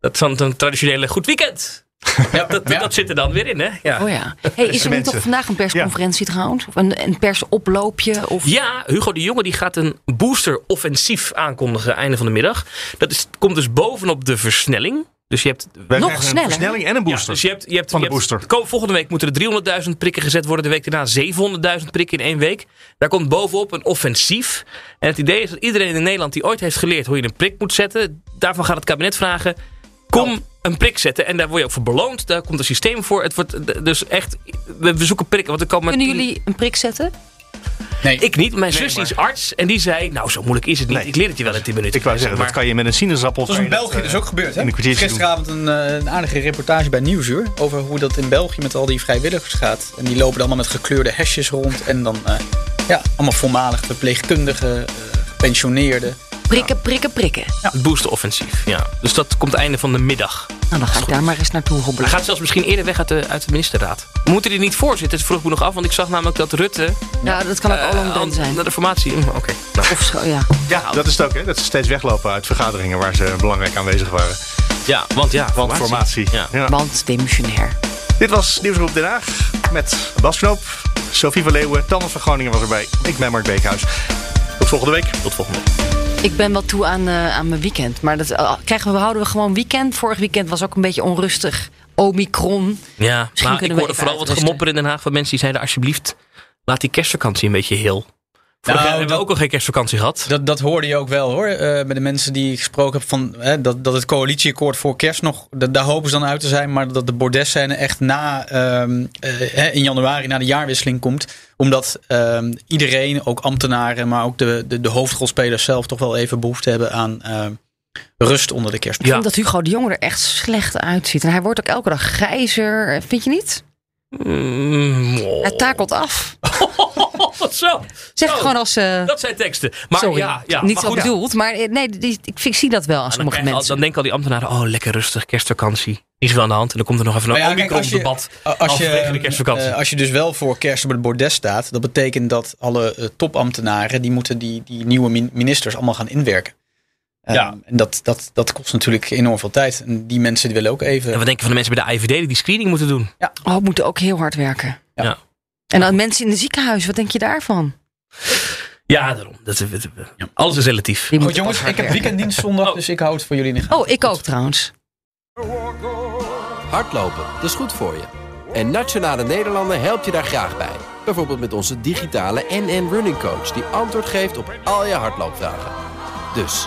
Dat is dan een traditionele goed weekend. Ja, dat, dat zit er dan weer in, hè? Ja. Oh ja. Hey, is er niet toch vandaag een persconferentie trouwens? Of een, een persoploopje? Of... Ja, Hugo de Jonge die gaat een booster-offensief aankondigen einde van de middag. Dat is, komt dus bovenop de versnelling. Dus je hebt Wij krijgen een versnelling en een booster. Ja, dus je hebt, je hebt, Van de je hebt- booster. volgende week moeten er 300.000 prikken gezet worden. De week daarna 700.000 prikken in één week. Daar komt bovenop een offensief. En het idee is dat iedereen in Nederland die ooit heeft geleerd hoe je een prik moet zetten. Daarvan gaat het kabinet vragen. Kom een prik zetten. En daar word je ook voor beloond. Daar komt een systeem voor. Het wordt dus echt. We zoeken prikken. Want er komen Kunnen jullie een prik zetten? Nee. Ik niet. Mijn zus is arts. En die zei. Nou, zo moeilijk is het niet. Ik leer het je wel in 10 minuten. Ik wou zeggen, dat kan je met een sinaasappel. Dat is in België dat, dus eh, ook gebeurd. Hè? Gisteravond een, eh, een aardige reportage bij Nieuwsuur. Over hoe dat in België met al die vrijwilligers gaat. En die lopen dan allemaal met gekleurde hesjes rond. En dan eh, ja, allemaal voormalig verpleegkundigen, eh, gepensioneerden. Prikken, prikken, prikken. Het boosteroffensief. Ja. Dus dat komt einde van de middag. Nou, dan ga ik daar maar eens naartoe hobbelen. Hij gaat zelfs misschien eerder weg uit de, uit de ministerraad. We moeten er niet voor zitten. Dat vroeg me nog af. Want ik zag namelijk dat Rutte. Ja, dat kan ook Ollongren al- zijn. Naar de formatie. Hm, Oké. Nou. Of zo, ja. Ja, dat is het ook, hè? Dat ze steeds weglopen uit vergaderingen waar ze belangrijk aanwezig waren. Ja, want ja. Want formatie. Ja. Want demissionair. Dit was Nieuwsgroep Den Haag met Bas Knoop, Sophie van Leeuwen, Tanne van Groningen was erbij. Ik ben Mark Beekhuis. Tot volgende week. Tot volgende week. Ik ben wel toe aan, eh, aan mijn weekend. Maar dat, eh, krijgen we, houden we gewoon weekend. Vorig weekend was ook een beetje onrustig. Omicron. Ja, Misschien maar ik hoorde vooral wat gemopper in Den Haag van mensen die zeiden alsjeblieft laat die kerstvakantie een beetje heel. Vorig jaar hebben we ook al geen kerstvakantie gehad. Dat, dat hoorde je ook wel hoor. eh bij de mensen die ik gesproken heb. Van, hè, dat, dat het coalitieakkoord voor kerst nog. dat- daar hopen ze dan uit te zijn. Maar dat de bordesscène echt na. ehm, eh, hè, in januari na de jaarwisseling komt. Omdat ehm, iedereen, ook ambtenaren. maar ook de, de, de hoofdrolspelers zelf. toch wel even behoefte hebben aan ehm, rust onder de kerst. Ik vind dat Hugo de Jonge er echt slecht uitziet. En hij wordt ook elke dag grijzer. Vind je niet? Hij takelt af. Zo. Zeg Zo. gewoon als... eh, Dat zijn teksten. Maar sorry, ja, ja, niet maar zo goed. bedoeld. Maar eh, nee, die, ik, ik zie dat wel aan Dan, sommige al- mensen. dan denken al die ambtenaren, oh lekker rustig, kerstvakantie. Niet zoveel aan de hand. En dan komt er nog even een ja, kijk, als je- Omicron-debat. Als je, halverwege de kerstvakantie. eh, als je dus wel voor kerst op het bordes staat, dat betekent dat alle topambtenaren die moeten die, die nieuwe min- ministers allemaal gaan inwerken. Ehm, Ja. En dat, dat, dat kost natuurlijk enorm veel tijd. En die mensen die willen ook even. En wat denken van de mensen bij de IVD die die screening moeten doen? Oh, moeten ook heel hard werken. Ja. En dan mensen in de ziekenhuis, wat denk je daarvan? Ja, daarom. Dat, is- dat- Alles is relatief. Goed moeten jongens, ik heb weekenddienst zondag, dus ik hou het voor jullie in de gaten. Oh, ik ook trouwens. Hardlopen, dat is goed voor je. En Nationale Nederlanden helpt je daar graag bij. Bijvoorbeeld met onze digitale NN Running Coach... die antwoord geeft op al je hardloopvragen. Dus,